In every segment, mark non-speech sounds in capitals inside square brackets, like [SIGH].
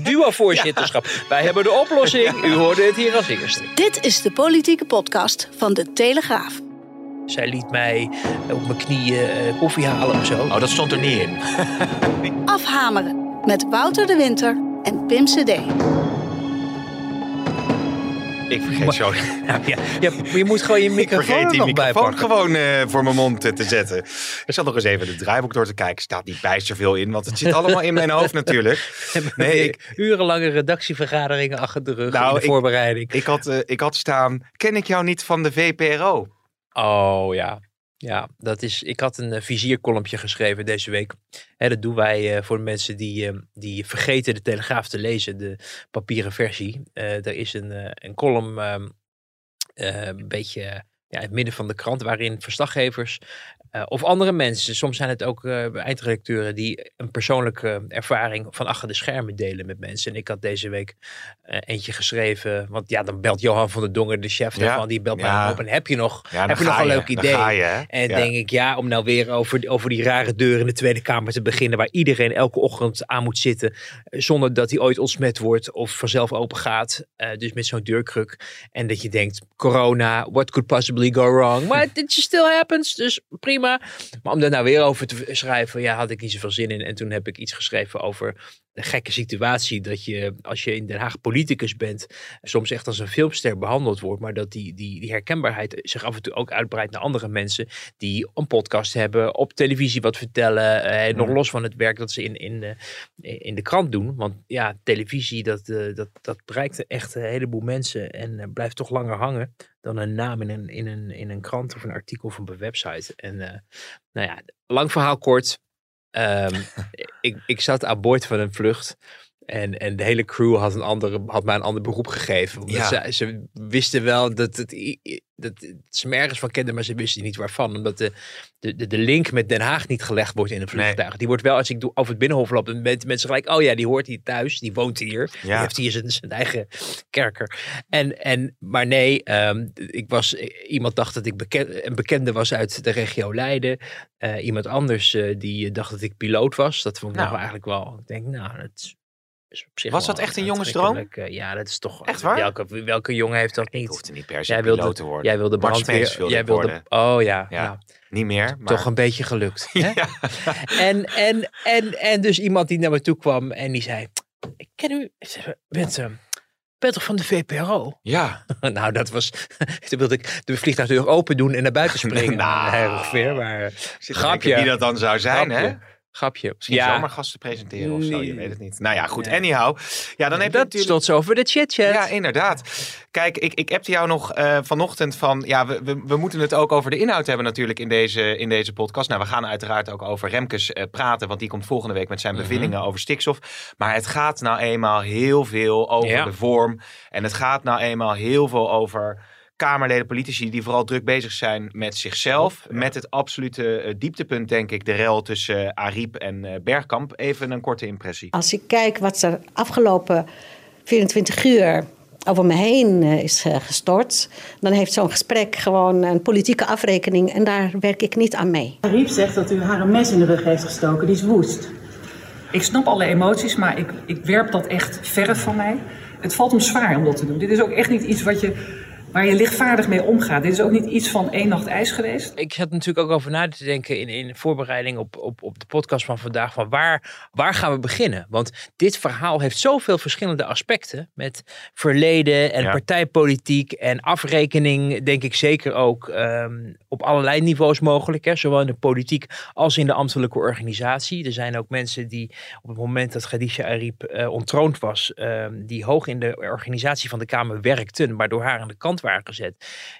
Duo-voorzitterschap. Wij hebben de oplossing. U hoorde het hier als eerste. Dit is de politieke podcast van De Telegraaf. Zij liet mij op mijn knieën eh, koffie halen of zo. Oh, dat stond er niet in. Afhameren met Wouter de Winter en Pim CD. Ik vergeet zo. [LAUGHS] Ja, maar je moet gewoon je [LAUGHS] Ik microfoon vergeet er die microfoon gewoon eh, voor mijn mond eh, te zetten. Ik zat nog eens even het draaiboek door te kijken. Staat niet bijster veel in, want het zit allemaal in mijn [LAUGHS] hoofd natuurlijk. Nee, ik, Urenlange redactievergaderingen achter de rug Nou, in de ik- voorbereiding. ik, had, eh, ik had staan, ken ik jou niet van de VPRO? Oh ja. Ja, dat is. Ik had een uh, vizierkolompje geschreven deze week. Dat doen wij eh, voor de mensen die, eh, die vergeten de Telegraaf te lezen, de papieren versie. Eh er is een, eh, een column, ehm, eh, een beetje ja, in het midden van de krant, waarin verslaggevers eh, of andere mensen, soms zijn het ook eh, eindredacteuren, die een persoonlijke ervaring van achter de schermen delen met mensen. En ik had deze week eh, eentje geschreven, want ja, dan belt Johan van der Dongen, de chef Ja. daarvan, die belt Ja. mij op. En heb je nog, Ja, heb je nog een leuk idee? je? En denk ik, ja, om nou weer over, over die rare deur in de Tweede Kamer te beginnen, waar iedereen elke ochtend aan moet zitten, zonder dat hij ooit ontsmet wordt of vanzelf open gaat. Dus met zo'n deurkruk. En dat je denkt, corona, what could possibly go wrong? Maar it still happens, dus prima. Maar om daar nou weer over te schrijven, ja, had ik niet zoveel zin in. En toen heb ik iets geschreven over de gekke situatie dat je, als je in Den Haag politicus bent, soms echt als een filmster behandeld wordt, maar dat die, die, die herkenbaarheid zich af en toe ook uitbreidt naar andere mensen die een podcast hebben, op televisie wat vertellen, eh, nog los van het werk dat ze in, in, eh, in de krant doen. Want ja, televisie, dat, eh, dat, dat bereikt echt een heleboel mensen en eh, blijft toch langer hangen dan een naam in een, in, een, in een krant of een artikel of op een website. En nou ja, lang verhaal kort. Ehm, [LAUGHS] ik, ik zat aan boord van een vlucht. En, en de hele crew had, een andere, had mij een ander beroep gegeven. Omdat Ja. ze, ze wisten wel dat, het, dat ze me ergens van kenden, maar ze wisten niet waarvan. Omdat de, de, de, link met Den Haag niet gelegd wordt in een vliegtuig. Die wordt wel, als ik doe, over het binnenhof loop, dan mensen gelijk, oh ja, die hoort hier thuis, die woont hier. Die heeft hier zijn, zijn eigen kerker. En, en, maar nee, ehm, ik was, iemand dacht dat ik een bekende was uit de regio Leiden. Eh, iemand anders eh, die dacht dat ik piloot was. Dat vond ik Nou. nou eigenlijk wel. Ik denk, nou, dat op zich Was wel dat echt een jongensdroom? aantrekkelijk. Eh, ja, dat is toch. Echt waar? Welke, welke jongen heeft dat Ik niet? hoefde niet per se Jij piloot wilde, te worden. jij wilde Bart brandweer. Smeets wilde jij ik wilde. worden. Oh ja, Ja, nou, Niet meer, maar... toch een beetje gelukt. Hè? [LAUGHS] Ja. En, en, en, en dus iemand die naar me toe kwam en die zei: Ik ken u, bent, bent toch van de VPRO? ja. [LAUGHS] nou, dat was. [LAUGHS] Toen wilde ik de vliegtuigdeur open doen en naar buiten springen. Nou. ongeveer, maar. Zit te Grapje. Wie dat dan zou zijn, hè? Grapje. Misschien ja, zomaar gasten presenteren of zo, je weet het niet. Nou ja, goed, Ja. anyhow. Ja, dan heb je dat natuurlijk... stond zo over de chit-chat. Ja, inderdaad. Kijk, ik, ik appte jou nog eh, vanochtend van... Ja, we, we, we moeten het ook over de inhoud hebben natuurlijk in deze, in deze podcast. Nou, we gaan uiteraard ook over Remkes eh, praten... want die komt volgende week met zijn Mhm. bevindingen over stikstof. Maar het gaat nou eenmaal heel veel over Ja. de vorm. En het gaat nou eenmaal heel veel over... Kamerleden, politici die vooral druk bezig zijn met zichzelf. Met het absolute eh, dieptepunt, denk ik, de rel tussen uh, Ariep en uh, Bergkamp. Even een korte impressie. Als ik kijk wat er afgelopen 24 uur over me heen uh, is uh, gestort, dan heeft zo'n gesprek gewoon een politieke afrekening en daar werk ik niet aan mee. Ariep zegt dat u haar een mes in de rug heeft gestoken, die is woest. Ik snap alle emoties, maar ik, ik werp dat echt verre van mij. Het valt hem zwaar om dat te doen. Dit is ook echt niet iets wat je waar je lichtvaardig mee omgaat. Dit is ook niet iets van één nacht ijs geweest. Ik zat natuurlijk ook over na te denken in, in voorbereiding op, op, op de podcast van vandaag. Van waar, waar gaan we beginnen? Want dit verhaal heeft zoveel verschillende aspecten. Met verleden en Ja. partijpolitiek en afrekening. Denk ik zeker ook ehm, op allerlei niveaus mogelijk. Hè? Zowel in de politiek als in de ambtelijke organisatie. Er zijn ook mensen die op het moment dat Khadija Ariep eh, ontroond was. ehm, die hoog in de organisatie van de Kamer werkten. Maar door haar aan de kant waren gezet.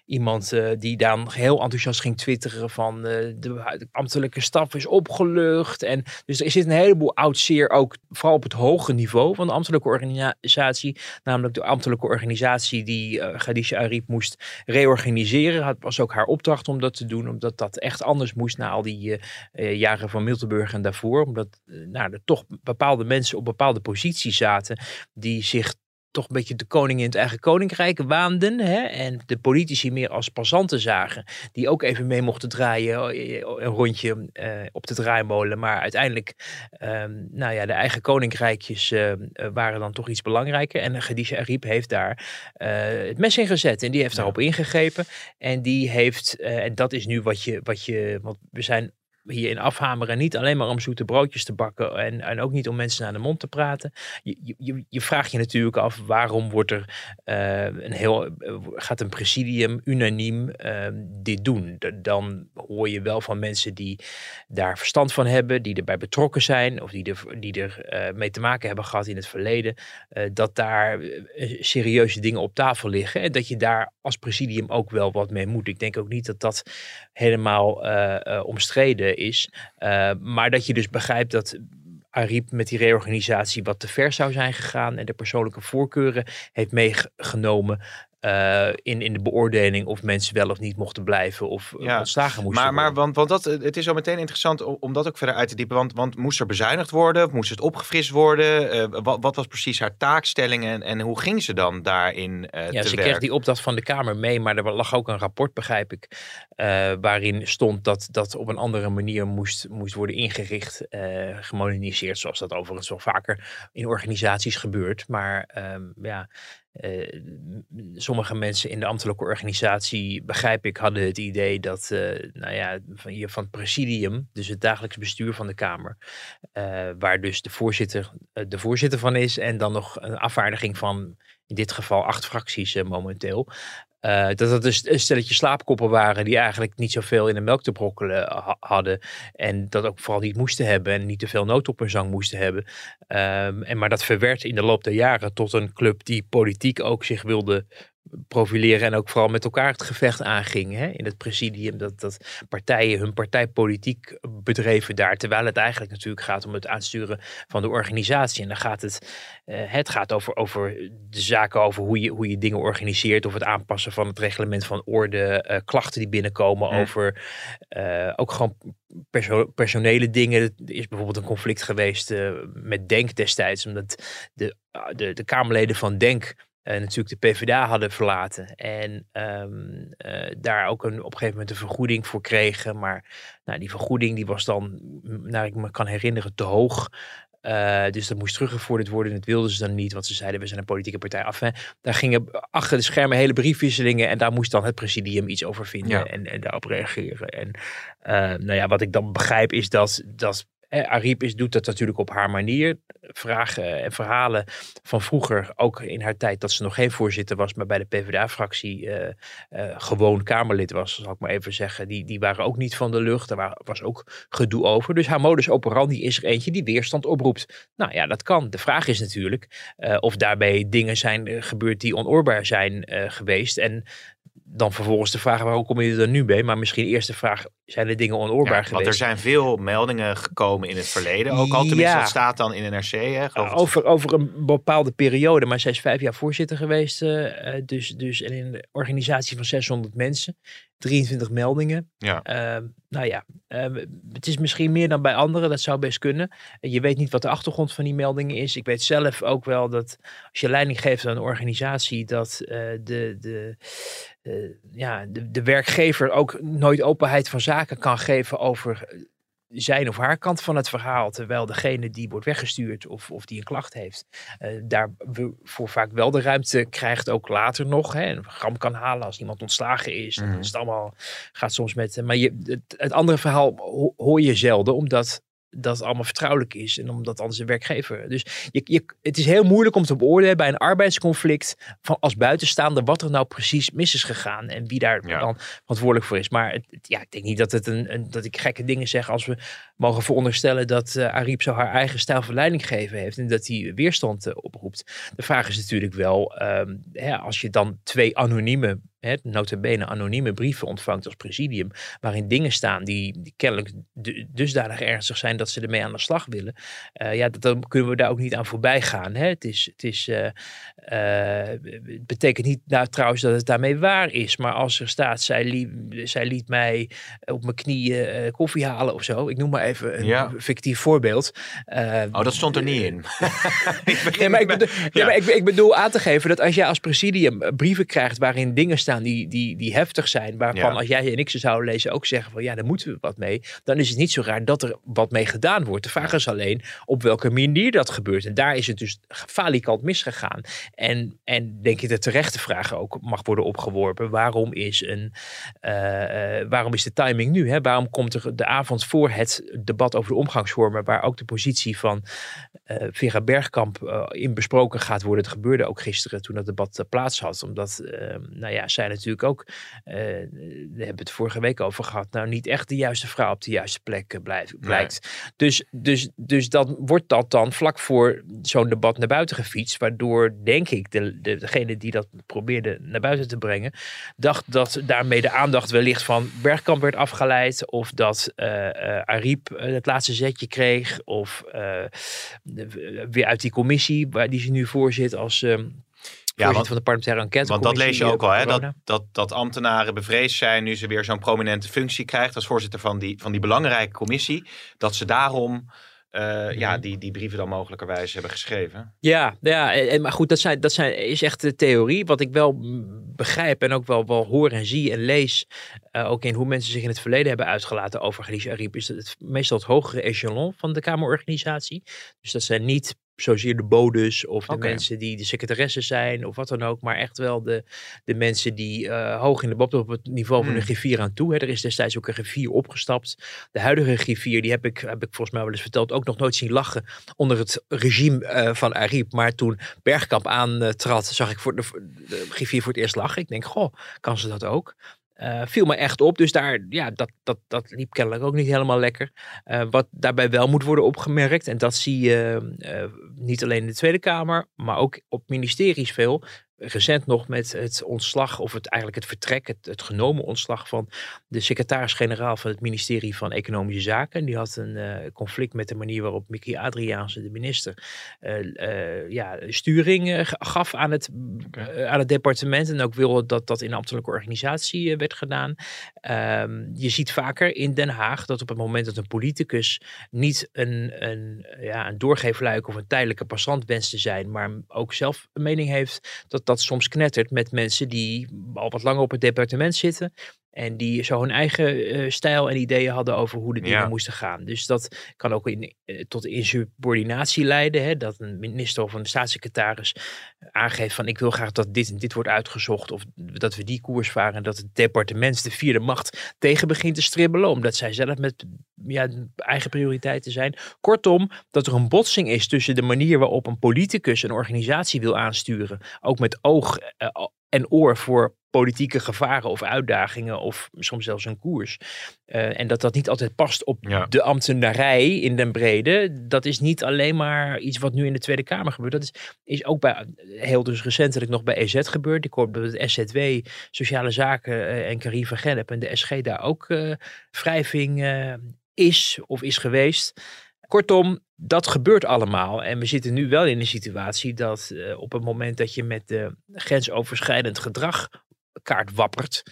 Iemand uh, die dan heel enthousiast ging twitteren van uh, de, ambtelijke staf is opgelucht. En dus er zit een heleboel oud zeer ook vooral op het hoge niveau van de ambtelijke organisatie. Namelijk de ambtelijke organisatie die uh, Khadija Ariep moest reorganiseren. Het was ook haar opdracht om dat te doen. Omdat dat echt anders moest na al die jaren van Miltenburg en daarvoor. Omdat nou, er toch bepaalde mensen op bepaalde posities zaten die zich toch een beetje de koning in het eigen koninkrijk waanden. Hè? En de politici meer als passanten zagen. Die ook even mee mochten draaien. Eh, een rondje uh, op de draaimolen. Maar uiteindelijk, uh, nou ja, de eigen koninkrijkjes uh, waren dan toch iets belangrijker. En Khadija Ariep heeft daar het mes in gezet. En die heeft daarop ingegrepen. En die heeft, en dat is nu wat je, wat je, want we zijn hier in afhameren niet alleen maar om zoete broodjes te bakken en, en ook niet om mensen naar de mond te praten. Je, je, je vraagt je natuurlijk af waarom wordt er uh, een heel, uh, gaat een presidium unaniem uh, dit doen. dan hoor je wel van mensen die daar verstand van hebben, die erbij betrokken zijn of die er, die er eh, mee te maken hebben gehad in het verleden, dat daar serieuze dingen op tafel liggen en dat je daar als presidium ook wel wat mee moet. Ik denk ook niet dat dat helemaal omstreden is. Uh, maar dat je dus begrijpt dat Ariep met die reorganisatie wat te ver zou zijn gegaan en de persoonlijke voorkeuren heeft meegenomen uh, in, in de beoordeling of mensen wel of niet mochten blijven of ja. ontslagen moesten maar, worden. Maar want, want dat, het is zo meteen interessant om, dat ook verder uit te diepen. Want, want moest er bezuinigd worden? Of moest het opgefrist worden? Uh, wat, wat was precies haar taakstelling en, en hoe ging ze dan daarin uh, ja, te ze werk? kreeg die opdracht van de Kamer mee, maar er lag ook een rapport, begrijp ik, waarin stond dat dat op een andere manier moest, moest worden ingericht, gemoderniseerd, zoals dat overigens wel vaker in organisaties gebeurt. Maar um, ja, uh, sommige mensen in de ambtelijke organisatie, begrijp ik, hadden het idee dat uh, nou ja, van, je, van het presidium, dus het dagelijks bestuur van de Kamer, uh, waar dus de voorzitter de voorzitter van is en dan nog een afvaardiging van in dit geval acht fracties momenteel. Uh, dat het dus een stelletje slaapkoppen waren die eigenlijk niet zoveel in de melk te brokkelen ha hadden. En dat ook vooral niet moesten hebben en niet te veel nood op hun zang moesten hebben. Um, en maar dat verwerd in de loop der jaren tot een club die politiek ook zich wilde profileren en ook vooral met elkaar het gevecht aanging hè, in het presidium. Dat, dat partijen hun partijpolitiek bedreven daar, terwijl het eigenlijk natuurlijk gaat om het aansturen van de organisatie. En dan gaat het, uh, het gaat over, over de zaken over hoe je, hoe je dingen organiseert, of het aanpassen van het reglement van orde, uh, klachten die binnenkomen ja. over uh, ook gewoon perso personele dingen. Er is bijvoorbeeld een conflict geweest met Denk destijds, omdat de, de, de Kamerleden van Denk uh, natuurlijk de PvdA hadden verlaten. En um, uh, daar ook een, op een gegeven moment een vergoeding voor kregen. Maar nou, die vergoeding die was dan, naar ik me kan herinneren, te hoog. Uh, dus dat moest teruggevorderd worden. Dat wilden ze dan niet, want ze zeiden we zijn een politieke partij af. Hè. Daar gingen achter de schermen hele briefwisselingen en daar moest dan het presidium iets over vinden ja. en, en daarop reageren. En nou ja, wat ik dan begrijp is dat, dat eh, Ariep doet dat natuurlijk op haar manier. Vragen en verhalen van vroeger, ook in haar tijd dat ze nog geen voorzitter was, maar bij de PvdA-fractie uh, uh, gewoon Kamerlid was, zal ik maar even zeggen. Die, die waren ook niet van de lucht. Daar was ook gedoe over. Dus haar modus operandi is er eentje die weerstand oproept. Nou ja, dat kan. De vraag is natuurlijk of daarbij dingen zijn gebeurd die onoorbaar zijn geweest. En dan vervolgens de vraag waarom kom je er nu bij? Maar misschien eerst de vraag, zijn er dingen onoorbaar ja, geweest? Want er zijn veel meldingen gekomen in het verleden. Ook al tenminste, ja. dat staat dan in NRC. Hè, over, over een bepaalde periode. Maar zij is vijf jaar voorzitter geweest. Uh, dus, dus en in een organisatie van 600 mensen. 23 meldingen. Ja. Uh, nou ja, uh, het is misschien meer dan bij anderen. Dat zou best kunnen. Je weet niet wat de achtergrond van die meldingen is. Ik weet zelf ook wel dat als je leiding geeft aan een organisatie, dat uh, de, de, ja, de, de werkgever ook nooit openheid van zaken kan geven over zijn of haar kant van het verhaal. Terwijl degene die wordt weggestuurd of, of die een klacht heeft, uh, daarvoor vaak wel de ruimte krijgt, ook later nog. Hè, een gram kan halen als iemand ontslagen is. Mm. Dan is het allemaal, gaat soms met. Maar je, het, het andere verhaal hoor je zelden, omdat dat het allemaal vertrouwelijk is en omdat anders de werkgever. Dus je, je, het is heel moeilijk om te beoordelen bij een arbeidsconflict van als buitenstaander wat er nou precies mis is gegaan en wie daar ja. dan verantwoordelijk voor is. Maar het, ja, ik denk niet dat, het een, een, dat ik gekke dingen zeg als we mogen veronderstellen dat uh, Ariep zo haar eigen stijl van leiding gegeven heeft en dat hij weerstand uh, oproept. De vraag is natuurlijk wel, um, ja, als je dan twee anonieme hè, notabene anonieme brieven ontvangt als presidium, waarin dingen staan die, die kennelijk dusdanig ernstig zijn dat ze ermee aan de slag willen, uh, ja, dan kunnen we daar ook niet aan voorbij gaan. Hè? Het, is, het, is, uh, het betekent niet nou, trouwens dat het daarmee waar is, maar als er staat, zij, liet, zij liet mij op mijn knieën koffie halen of zo, ik noem maar even een ja. fictief voorbeeld. oh, dat stond er niet in. [LAUGHS] nee, [LAUGHS] maar, ik bedoel, ja. maar ik, ik bedoel aan te geven dat als jij als presidium brieven krijgt waarin dingen staan die, die, die heftig zijn, waarvan als jij en ik ze zouden lezen ook zeggen van ja, daar moeten we wat mee, dan is het niet zo raar dat er wat mee gedaan wordt. De vraag is alleen op welke manier dat gebeurt. En daar is het dus falikant misgegaan. En, en denk ik de terechte vraag ook mag worden opgeworpen. Waarom is, een, uh, uh, waarom is de timing nu? Hè? Waarom komt er de avond voor het debat over de omgangsvormen, waar ook de positie van uh, Vera Bergkamp in besproken gaat worden. Het gebeurde ook gisteren toen dat debat plaats had. Omdat, nou ja, zij natuurlijk ook, we hebben het vorige week over gehad, nou niet echt de juiste vrouw op de juiste plek blijft, blijkt. Dus, dus, dus dan wordt dat dan vlak voor zo'n debat naar buiten gefietst, waardoor denk ik de, de, degene die dat probeerde naar buiten te brengen, dacht dat daarmee de aandacht wellicht van Bergkamp werd afgeleid, of dat Ariep het laatste zetje kreeg, of weer uit die commissie waar die ze nu voor zit als ehm, ja, want, van de parlementaire enquête. Want dat lees je ook al, hè? Dat, dat, dat ambtenaren bevreesd zijn nu ze weer zo'n prominente functie krijgt als voorzitter van die, van die belangrijke commissie. Dat ze daarom uh, ja, die, die brieven dan mogelijkerwijs hebben geschreven. Ja, ja maar goed, dat, zijn, dat zijn, is echt de theorie. Wat ik wel begrijp en ook wel, wel hoor en zie en lees, uh, ook in hoe mensen zich in het verleden hebben uitgelaten over Khadija Ariep, is het meestal het hogere echelon van de Kamerorganisatie. Dus dat zijn niet zozeer de bodes of de mensen die de secretaresse zijn of wat dan ook, maar echt wel de, de mensen die uh, hoog in de bob op het niveau van de hmm. griffier aan toe. Hè. Er is destijds ook een griffier opgestapt. De huidige griffier, die heb ik, heb ik volgens mij wel eens verteld, ook nog nooit zien lachen onder het regime uh, van Ariep. Maar toen Bergkamp aantrad, zag ik voor de, de griffier voor het eerst lachen. Ik denk, goh, kan ze dat ook? Uh, viel me echt op. Dus daar, ja, dat, dat, dat liep kennelijk ook niet helemaal lekker. Uh, wat daarbij wel moet worden opgemerkt, en dat zie je uh, niet alleen in de Tweede Kamer, maar ook op ministeries veel recent nog met het ontslag, of het, eigenlijk het vertrek, het, het genomen ontslag van de secretaris-generaal van het ministerie van Economische Zaken. Die had een uh, conflict met de manier waarop Mickey Adriaanse, de minister, uh, uh, ja, sturing gaf aan het, aan het departement. En ook wilde dat dat in ambtelijke organisatie werd gedaan. Ehm, je ziet vaker in Den Haag dat op het moment dat een politicus niet een, een, ja, een doorgeefluik of een tijdelijke passant wenst te zijn, maar ook zelf een mening heeft, dat dat soms knettert met mensen die al wat langer op het departement zitten. En die zo hun eigen uh, stijl en ideeën hadden over hoe de dingen moesten gaan. Dus dat kan ook in, uh, tot insubordinatie leiden. Hè? Dat een minister of een staatssecretaris aangeeft van ik wil graag dat dit en dit wordt uitgezocht. Of dat we die koers varen. En dat het departement de vierde macht tegen begint te stribbelen. Omdat zij zelf met ja, eigen prioriteiten zijn. Kortom, dat er een botsing is tussen de manier waarop een politicus een organisatie wil aansturen. Ook met oog uh, en oor voor politieke gevaren of uitdagingen of soms zelfs een koers. Uh, en dat dat niet altijd past op ja. de ambtenarij in den brede. Dat is niet alleen maar iets wat nu in de Tweede Kamer gebeurt. Dat is, is ook bij, heel dus recentelijk nog bij EZ gebeurd. Ik hoor dat het SZW, Sociale Zaken uh, en van Gennep en de SG daar ook uh, wrijving is of is geweest. Kortom, dat gebeurt allemaal. En we zitten nu wel in een situatie dat uh, op het moment dat je met uh, grensoverschrijdend gedrag kaart wappert,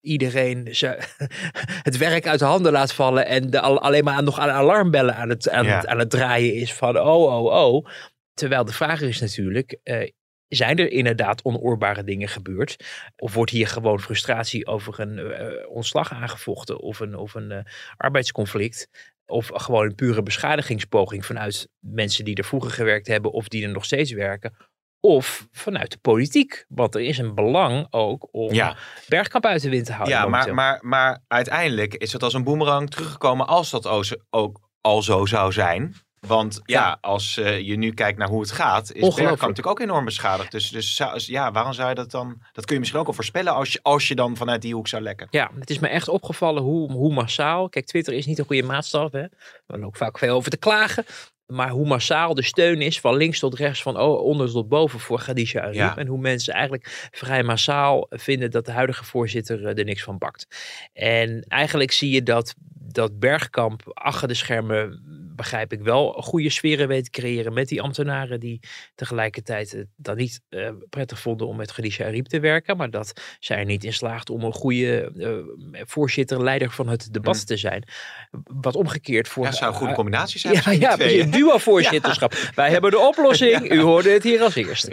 iedereen ze, [LAUGHS] het werk uit de handen laat vallen en de, alleen maar nog aan alarmbellen aan het, aan, ja. het, aan het draaien is van oh, oh, oh. Terwijl de vraag is natuurlijk, uh, zijn er inderdaad onoorbare dingen gebeurd? Of wordt hier gewoon frustratie over een uh, ontslag aangevochten of een, of een uh, arbeidsconflict? Of gewoon een pure beschadigingspoging vanuit mensen die er vroeger gewerkt hebben of die er nog steeds werken? Of vanuit de politiek. Want er is een belang ook om ja. Bergkamp uit de wind te houden. Ja, maar, maar, maar uiteindelijk is het als een boemerang teruggekomen als dat ook al zo zou zijn. Want ja, als uh, je nu kijkt naar hoe het gaat, is Bergkamp natuurlijk ook enorm beschadigd. Dus, dus ja, waarom zou je dat dan... Dat kun je misschien ook al voorspellen als je, als je dan vanuit die hoek zou lekken. Ja, het is me echt opgevallen hoe, hoe massaal... Kijk, Twitter is niet een goede maatstaf. Hè? Er ook vaak veel over te klagen. Maar hoe massaal de steun is van links tot rechts, van onder tot boven voor Khadija Arif. Ja. En hoe mensen eigenlijk vrij massaal vinden dat de huidige voorzitter eh, er niks van bakt. En eigenlijk zie je dat, dat Bergkamp achter de schermen, begrijp ik wel, goede sferen weet te creëren met die ambtenaren die tegelijkertijd het dan niet eh, prettig vonden om met Khadija Arif te werken. Maar dat zij er niet in slaagt om een goede eh, voorzitter, leider van het debat Hmm. te zijn. Wat omgekeerd voor... Ja, zou een goede combinatie zijn. ja, ja, precies, een duo-voorzitterschap. [LAUGHS] Wij hebben de oplossing. [LAUGHS] U hoorde het hier als eerste.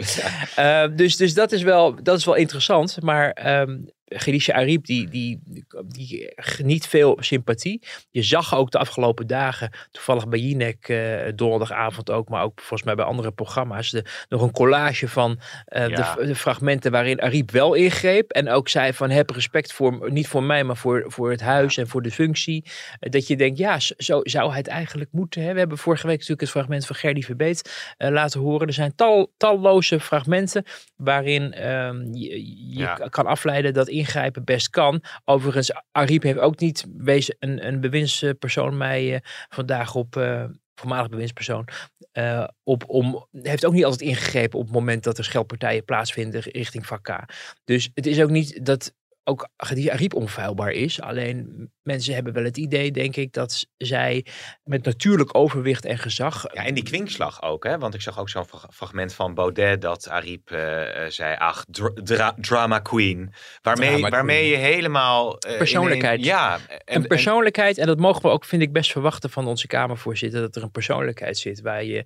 Eh, dus dus dat, is wel, dat is wel interessant. Maar ehm Khadija Ariep, die, die, die geniet veel sympathie. Je zag ook de afgelopen dagen, toevallig bij Jinek eh, donderdagavond ook, maar ook volgens mij bij andere programma's, de, nog een collage van eh, Ja. de, de fragmenten waarin Ariep wel ingreep. En ook zei van heb respect voor, niet voor mij, maar voor, voor het huis en voor de functie. Eh, Dat je denkt, ja, zo- zo zou het eigenlijk moeten. Hè? We hebben vorige week natuurlijk het fragment van Gerdy Verbeet laten horen. Er zijn tal, talloze fragmenten waarin ehm, je, je Ja. kan afleiden dat ingrijpen best kan. Overigens, Ariep heeft ook niet wezen een, een bewindspersoon mij eh, vandaag op... eh, voormalig bewindspersoon, eh, op, om, heeft ook niet altijd ingegrepen op het moment dat er scheldpartijen plaatsvinden richting vak K. Dus het is ook niet dat ook die Ariep onfeilbaar is. Alleen mensen hebben wel het idee, denk ik, dat zij met natuurlijk overwicht en gezag. Ja, en die kwinkslag ook, hè? Want ik zag ook zo'n fra- fragment van Baudet dat Ariep eh, zei, ach, dra- dra- drama queen. Waarmee, Drama waarmee queen. je helemaal... eh, in Persoonlijkheid. een- ja. En, een persoonlijkheid, en, dat mogen we ook, vind ik, best verwachten van onze Kamervoorzitter, dat er een persoonlijkheid zit waar je,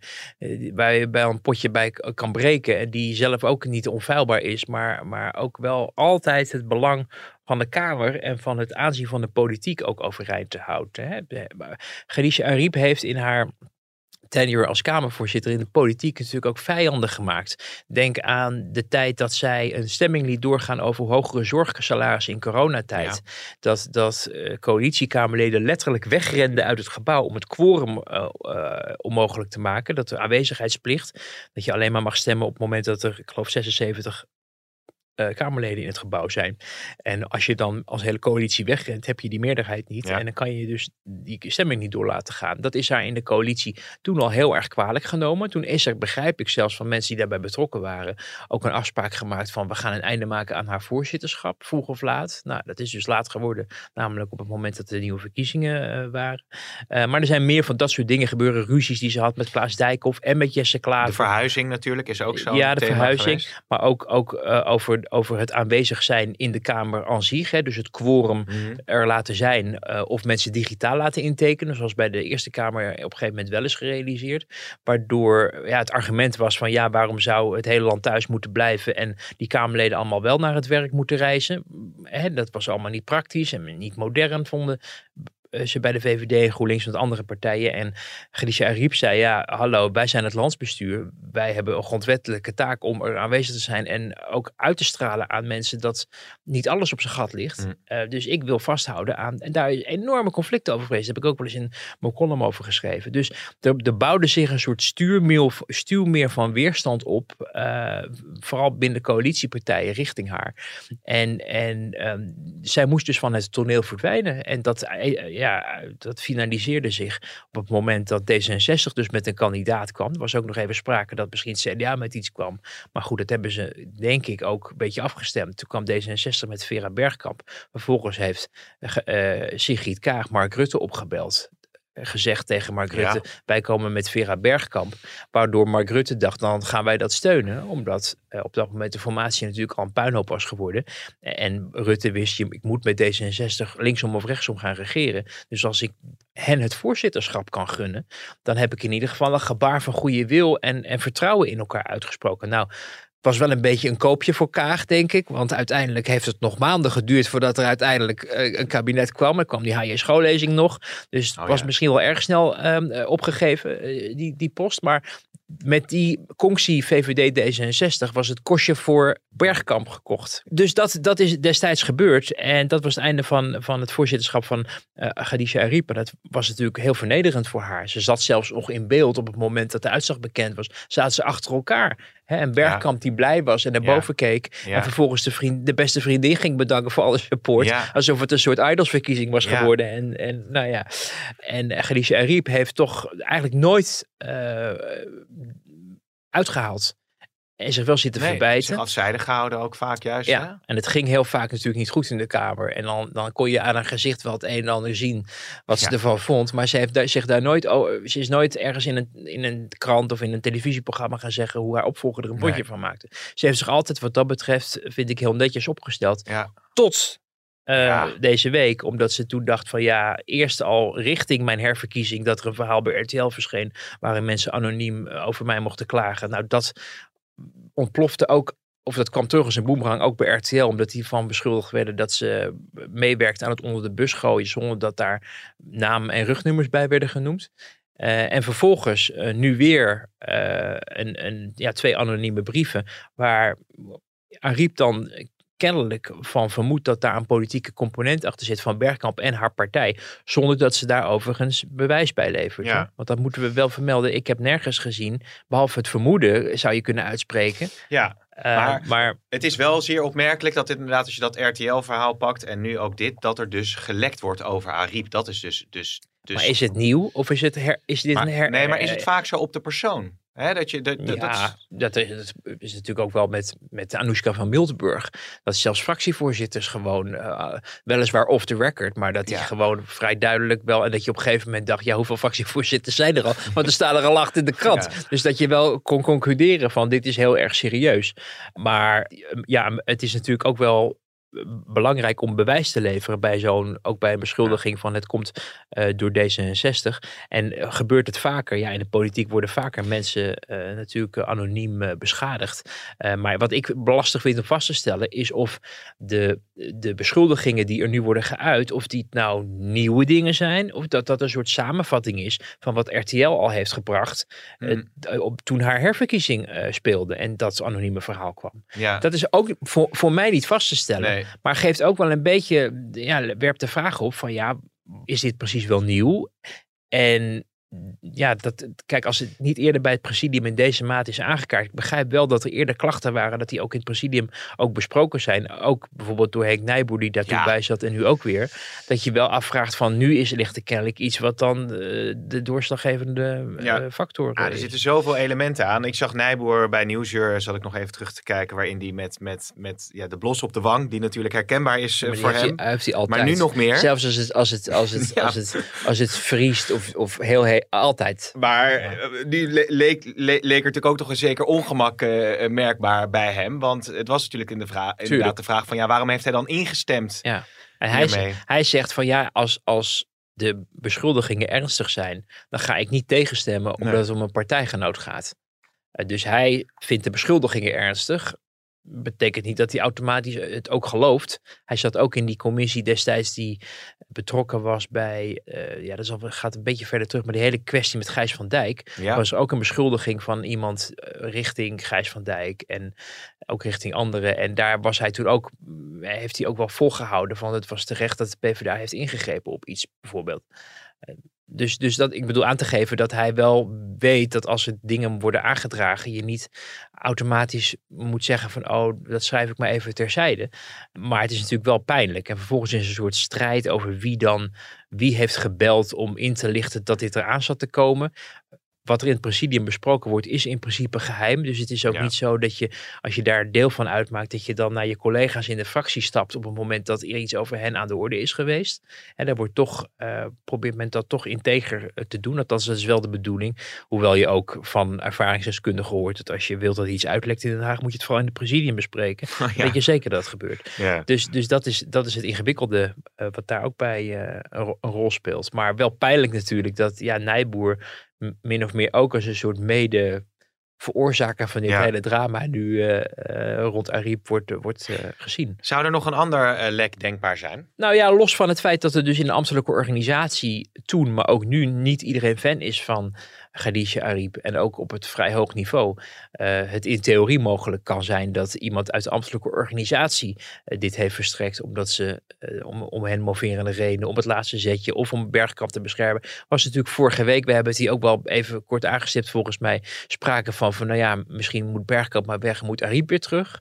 waar je bij een potje bij kan breken. En die zelf ook niet onfeilbaar is, maar, maar ook wel altijd het belang van de Kamer en van het aanzien van de politiek ook overeind te houden. Hè. Khadija Ariep heeft in haar tenure als Kamervoorzitter in de politiek natuurlijk ook vijanden gemaakt. Denk aan de tijd dat zij een stemming liet doorgaan over hogere zorgsalarissen in coronatijd. Dat, dat eh, coalitiekamerleden letterlijk wegrenden uit het gebouw om het quorum eh, eh, onmogelijk te maken. Dat de aanwezigheidsplicht, dat je alleen maar mag stemmen op het moment dat er, ik geloof, 76 eh, Kamerleden in het gebouw zijn. En als je dan als hele coalitie wegrent, heb je die meerderheid niet. Ja. En dan kan je dus die stemming niet door laten gaan. Dat is haar in de coalitie toen al heel erg kwalijk genomen. Toen is er, begrijp ik zelfs van mensen die daarbij betrokken waren, ook een afspraak gemaakt van we gaan een einde maken aan haar voorzitterschap, vroeg of laat. Nou, dat is dus laat geworden, namelijk op het moment dat er nieuwe verkiezingen eh, waren. Eh, maar er zijn meer van dat soort dingen gebeuren. Ruzies die ze had met Klaas Dijkhoff en met Jesse Klaver. de verhuizing natuurlijk is ook zo. Ja, de verhuizing. Maar ook, ook over, over het aanwezig zijn in de Kamer aan zich. Hè, dus het quorum Mhm. er laten zijn. eh, of mensen digitaal laten intekenen. Zoals bij de Eerste Kamer op een gegeven moment wel is gerealiseerd. Waardoor ja, het argument was van ja, waarom zou het hele land thuis moeten blijven. En die Kamerleden allemaal wel naar het werk moeten reizen. Hè, dat was allemaal niet praktisch en niet modern vonden ze bij de VVD, GroenLinks en de andere partijen. En Khadija Ariep zei, ja, hallo, wij zijn het landsbestuur. Wij hebben een grondwettelijke taak om er aanwezig te zijn en ook uit te stralen aan mensen dat niet alles op zijn gat ligt. Mm. Eh, dus ik wil vasthouden aan, en daar is enorme conflict over geweest. Daar heb ik ook wel eens in mijn column over geschreven. Dus er, er bouwde zich een soort stuurmeel, stuwmeer van weerstand op, eh, vooral binnen coalitiepartijen richting haar. En, en ehm, zij moest dus van het toneel verdwijnen. En dat, eh, ja, dat finaliseerde zich op het moment dat D66 dus met een kandidaat kwam. Er was ook nog even sprake dat misschien het CDA met iets kwam. Maar goed, dat hebben ze denk ik ook een beetje afgestemd. Toen kwam D66 met Vera Bergkamp. Vervolgens heeft eh, Sigrid Kaag Mark Rutte opgebeld gezegd tegen Mark Ja. Rutte, wij komen met Vera Bergkamp. Waardoor Mark Rutte dacht, dan gaan wij dat steunen. Omdat eh, op dat moment de formatie natuurlijk al een puinhoop was geworden. En Rutte wist, je, ik moet met D66 linksom of rechtsom gaan regeren. Dus als ik hen het voorzitterschap kan gunnen, dan heb ik in ieder geval een gebaar van goede wil en, en vertrouwen in elkaar uitgesproken. Nou, was wel een beetje een koopje voor Kaag, denk ik. Want uiteindelijk heeft het nog maanden geduurd voordat er uiteindelijk eh, een kabinet kwam. Er kwam die HJ schoollezing nog. Dus het Oh, was ja. misschien wel erg snel ehm, eh, opgegeven, eh, die, die post. Maar met die conctie VVD D66 was het kostje voor Bergkamp gekocht. Dus dat, dat is destijds gebeurd. En dat was het einde van, van het voorzitterschap van uh, Khadija Ariep. Dat was natuurlijk heel vernederend voor haar. Ze zat zelfs nog in beeld op het moment dat de uitslag bekend was. Zaten ze achter elkaar. Hè? En Bergkamp die blij was en naar boven keek. En vervolgens de, vriend, de beste vriendin ging bedanken voor alle support. Alsof het een soort idolsverkiezing was geworden. En, en nou ja. En Khadija Ariep heeft toch eigenlijk nooit uh, uitgehaald. En zich wel zitten nee, verbijten. Afzijdig gehouden ook vaak juist. Ja, en het ging heel vaak natuurlijk niet goed in de Kamer. En dan, dan kon je aan haar gezicht wel het een en ander zien wat ze ervan vond. Maar ze heeft zich daar nooit, oh, ze is nooit ergens in een, in een krant of in een televisieprogramma gaan zeggen hoe haar opvolger er een potje van maakte. Ze heeft zich altijd wat dat betreft, vind ik heel netjes opgesteld. Ja. Tot uh, deze week. Omdat ze toen dacht van ja, eerst al richting mijn herverkiezing dat er een verhaal bij RTL verscheen. Waarin mensen anoniem eh, over mij mochten klagen. Nou, dat ontplofte ook, of dat kwam terug als een boemerang, ook bij RTL, omdat die van beschuldigd werden dat ze meewerkte aan het onder de bus gooien, zonder dat daar namen en rugnummers bij werden genoemd. Uh, en vervolgens uh, nu weer een, een, ja, twee anonieme brieven waar Ariep dan kennelijk van vermoedt dat daar een politieke component achter zit van Bergkamp en haar partij. Zonder dat ze daar overigens bewijs bij levert. Ja. Want dat moeten we wel vermelden. Ik heb nergens gezien, behalve het vermoeden zou je kunnen uitspreken. Ja. Uh, maar, maar, het is wel zeer opmerkelijk dat inderdaad, als je dat RTL-verhaal pakt en nu ook dit, dat er dus gelekt wordt over Ariep. Dat is dus. dus, dus... Maar is het nieuw of is, het her, is dit een her... Nee, maar is het vaak zo op de persoon? Dat je, dat, ja, dat, is, dat, is, natuurlijk ook wel met, met Anoushka van Miltenburg. Dat zelfs fractievoorzitters gewoon, uh, weliswaar off the record, maar dat die gewoon vrij duidelijk wel. En dat je op een gegeven moment dacht, ja, hoeveel fractievoorzitters zijn er al? Want er staan er al acht in de krant. Dus dat je wel kon concluderen van dit is heel erg serieus. Maar ja, het is natuurlijk ook wel belangrijk om bewijs te leveren bij zo'n, ook bij een beschuldiging van het komt uh, door D66. En uh, gebeurt het vaker? Ja, in de politiek worden vaker mensen uh, natuurlijk anoniem beschadigd. maar wat ik belastig vind om vast te stellen is of de, de beschuldigingen die er nu worden geuit, of die nou nieuwe dingen zijn, of dat dat een soort samenvatting is van wat RTL al heeft gebracht mm. op, toen haar herverkiezing speelde en dat anonieme verhaal kwam. Ja. Dat is ook voor, voor mij niet vast te stellen. Nee. Maar geeft ook wel een beetje, ja, werpt de vraag op van ja, is dit precies wel nieuw? En ja, dat, kijk, als het niet eerder bij het presidium in deze maat is aangekaart. Ik begrijp wel dat er eerder klachten waren, dat die ook in het presidium ook besproken zijn. Ook bijvoorbeeld door Henk Nijboer, die daar ja. bij zat en nu ook weer. Dat je wel afvraagt van nu is ligt er kennelijk iets wat dan uh, de doorslaggevende uh, ja. factor ja, Er zitten zoveel elementen aan. Ik zag Nijboer bij Nieuwsuur, zal ik nog even terug te kijken, waarin die met, met, met ja, de blos op de wang, die natuurlijk herkenbaar is uh, voor hem. Hij, heeft hij altijd. Maar nu nog meer. Zelfs als het, als het, als het, [LAUGHS] als het, als het vriest of, of heel, heel altijd. Maar ja. nu leek, leek, leek er natuurlijk ook toch een zeker ongemak uh, merkbaar bij hem. Want het was natuurlijk in de vraag, inderdaad de vraag van ja, waarom heeft hij dan ingestemd? Ja. En hij, hij zegt van ja, als, als de beschuldigingen ernstig zijn, dan ga ik niet tegenstemmen omdat nee. het om een partijgenoot gaat. Dus hij vindt de beschuldigingen ernstig betekent niet dat hij automatisch het ook gelooft. Hij zat ook in die commissie destijds die betrokken was bij, uh, ja, dat gaat een beetje verder terug, maar die hele kwestie met Gijs van Dijk ja. was ook een beschuldiging van iemand richting Gijs van Dijk en ook richting anderen. En daar was hij toen ook, heeft hij ook wel volgehouden van het was terecht dat de PvdA heeft ingegrepen op iets bijvoorbeeld. Dus, dus dat, ik bedoel aan te geven dat hij wel weet dat als er dingen worden aangedragen, je niet automatisch moet zeggen van oh, dat schrijf ik maar even terzijde. Maar het is natuurlijk wel pijnlijk. En vervolgens is er een soort strijd over wie dan, wie heeft gebeld om in te lichten dat dit eraan zat te komen wat er in het presidium besproken wordt, is in principe geheim. Dus het is ook ja. niet zo dat je, als je daar deel van uitmaakt, dat je dan naar je collega's in de fractie stapt op het moment dat er iets over hen aan de orde is geweest. En daar wordt toch, uh, probeert men dat toch integer te doen. Althans, dat is wel de bedoeling. Hoewel je ook van ervaringsdeskundigen hoort dat als je wilt dat iets uitlekt in Den Haag, moet je het vooral in het presidium bespreken. Oh, [LAUGHS] ja. Weet je zeker dat het gebeurt. Ja. Dus, dus dat, is, dat is het ingewikkelde uh, wat daar ook bij uh, een, een rol speelt. Maar wel pijnlijk natuurlijk dat ja, Nijboer min of meer ook als een soort mede veroorzaker van dit ja. hele drama nu uh, uh, rond Ariep wordt, wordt uh, gezien. Zou er nog een ander lek denkbaar zijn? Nou ja, los van het feit dat er dus in de ambtelijke organisatie toen, maar ook nu niet iedereen fan is van Khadija Ariep en ook op het vrij hoog niveau uh, het in theorie mogelijk kan zijn dat iemand uit de ambtelijke organisatie uh, dit heeft verstrekt omdat ze uh, om, om hen moverende redenen, om het laatste zetje of om Bergkamp te beschermen. Was natuurlijk vorige week, we hebben het hier ook wel even kort aangestipt volgens mij, sprake van van nou ja, misschien moet Bergkamp maar weg, moet Ariep weer terug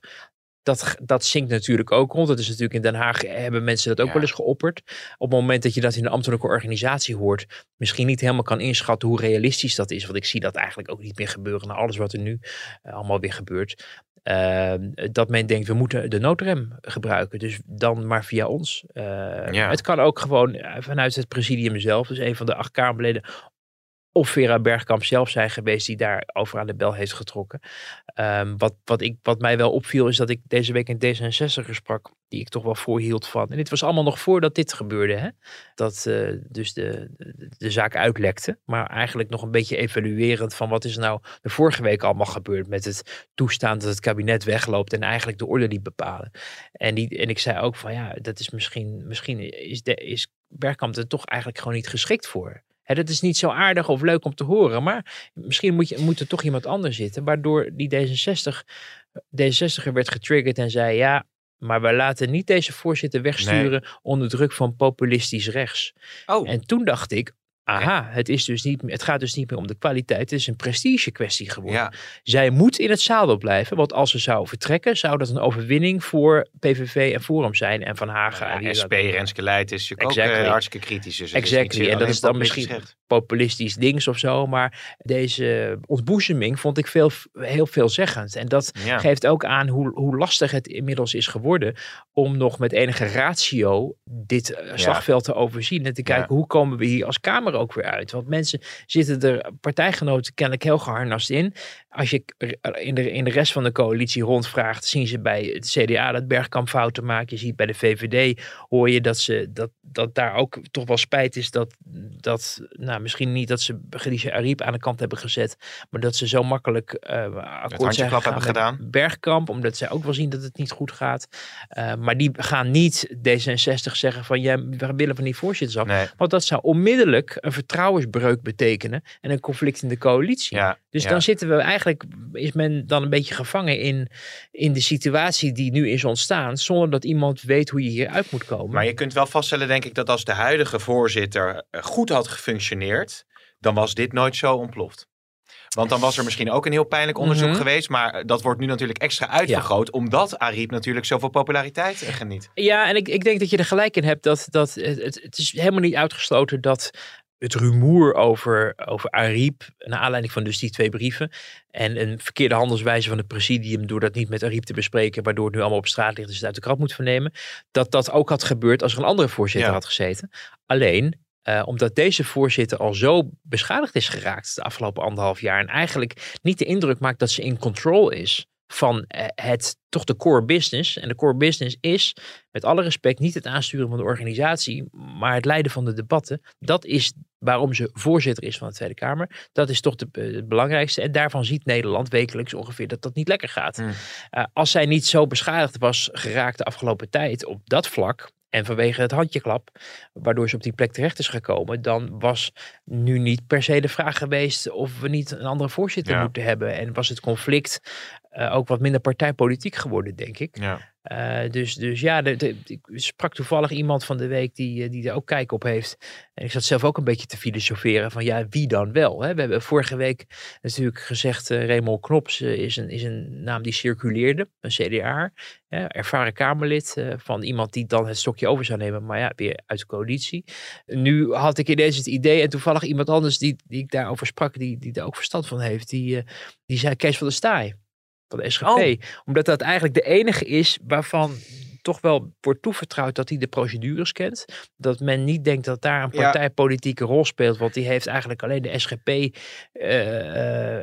dat, dat zinkt natuurlijk ook rond. Dat is natuurlijk in Den Haag hebben mensen dat ook wel eens geopperd. Op het moment dat je dat in een ambtelijke organisatie hoort, misschien niet helemaal kan inschatten hoe realistisch dat is. Want ik zie dat eigenlijk ook niet meer gebeuren na alles wat er nu uh, allemaal weer gebeurt. Uh, dat men denkt, we moeten de noodrem gebruiken. Dus dan maar via ons. Uh, ja. Het kan ook gewoon eh, vanuit het presidium zelf. Dus een van de acht Kamerleden of Vera Bergkamp zelf zijn geweest die daar over aan de bel heeft getrokken. Um, wat, wat, ik, wat mij wel opviel is dat ik deze week een D66 sprak die ik toch wel voorhield van. En dit was allemaal nog voordat dit gebeurde. Hè? Dat uh, dus de, de, de, zaak uitlekte. Maar eigenlijk nog een beetje evaluerend van wat is nou de vorige week allemaal gebeurd. Met het toestaan dat het kabinet wegloopt en eigenlijk de orde niet bepalen. En, die, en ik zei ook van ja, dat is misschien, misschien is, de, is Bergkamp er toch eigenlijk gewoon niet geschikt voor. Hè, dat is niet zo aardig of leuk om te horen, maar misschien moet, je, moet er toch iemand anders zitten, waardoor die D66, D66er werd getriggerd en zei ja, maar we laten niet deze voorzitter wegsturen nee. onder druk van populistisch rechts. Oh. En toen dacht ik, aha, het, is dus niet, het gaat dus niet meer om de kwaliteit, het is een prestige kwestie geworden. Ja. Zij moet in het zadel blijven, want als ze zou vertrekken, zou dat een overwinning voor PVV en Forum zijn en Van Hagen. Ja, SP, Renske Leijt is natuurlijk exactly. ook hartstikke kritisch. Dus exactly, niet, en dat is dan misschien populistisch links of zo, maar deze ontboezeming vond ik veel, heel veelzeggend. En dat ja. geeft ook aan hoe, hoe lastig het inmiddels is geworden om nog met enige ratio dit uh, slagveld te overzien en te kijken hoe komen we hier als Kamer ook weer uit. Want mensen zitten er, partijgenoten kennelijk heel geharnast in. Als je in de, in de rest van de coalitie rondvraagt, zien ze bij het CDA dat Bergkamp fouten maakt. Je ziet bij de VVD, hoor je dat, ze, dat, dat daar ook toch wel spijt is dat, dat nou, misschien niet dat ze Khadija Ariep aan de kant hebben gezet, maar dat ze zo makkelijk uh, akkoord zijn hebben gedaan. Bergkamp, omdat zij ook wel zien dat het niet goed gaat. Uh, maar die gaan niet D66 zeggen van, ja, we willen van die voorzitterschap. Nee. Want dat zou onmiddellijk een vertrouwensbreuk betekenen en een conflict in de coalitie. Ja, dus ja. dan zitten we eigenlijk, is men dan een beetje gevangen in, in de situatie die nu is ontstaan, zonder dat iemand weet hoe je hieruit moet komen. Maar je kunt wel vaststellen, denk ik, dat als de huidige voorzitter goed had gefunctioneerd, dan was dit nooit zo ontploft. Want dan was er misschien ook een heel pijnlijk onderzoek Mhm. geweest. Maar dat wordt nu natuurlijk extra uitvergroot. Omdat Ariep natuurlijk zoveel populariteit geniet. Ja, en ik, ik denk dat je er gelijk in hebt dat, dat het, het is helemaal niet uitgesloten dat het rumoer over, over Ariep, naar aanleiding van dus die twee brieven en een verkeerde handelswijze van het presidium door dat niet met Ariep te bespreken, waardoor het nu allemaal op straat ligt en ze het uit de krant moet vernemen, dat dat ook had gebeurd als er een andere voorzitter Ja. had gezeten. Alleen, eh, omdat deze voorzitter al zo beschadigd is geraakt de afgelopen anderhalf jaar en eigenlijk niet de indruk maakt dat ze in control is van eh, het toch de core business. En de core business is, met alle respect, niet het aansturen van de organisatie, maar het leiden van de debatten. Dat is waarom ze voorzitter is van de Tweede Kamer. Dat is toch de, eh, het belangrijkste. En daarvan ziet Nederland wekelijks ongeveer dat dat niet lekker gaat. Hmm. Uh, als zij niet zo beschadigd was geraakt de afgelopen tijd op dat vlak. En vanwege het handjeklap, waardoor ze op die plek terecht is gekomen, dan was nu niet per se de vraag geweest of we niet een andere voorzitter Ja. moeten hebben. En was het conflict uh, ook wat minder partijpolitiek geworden, denk ik. Ja. Uh, dus, dus ja, de, de, ik sprak toevallig iemand van de week die, eh, die er ook kijk op heeft. En ik zat zelf ook een beetje te filosoferen van ja, wie dan wel? Hè? We hebben vorige week natuurlijk gezegd, uh, Raymond Knops uh, is, een, is een naam die circuleerde, een CDA, ervaren Kamerlid van iemand die dan het stokje over zou nemen, maar ja, weer uit de coalitie. Nu had ik ineens het idee en toevallig iemand anders die, die ik daarover sprak, die, die daar ook verstand van heeft, die, die zei Kees van der Staaij van de SGP. Oh. Omdat dat eigenlijk de enige is waarvan toch wel wordt toevertrouwd dat hij de procedures kent. Dat men niet denkt dat daar een partijpolitieke rol speelt. Want die heeft eigenlijk alleen de SGP, uh, uh,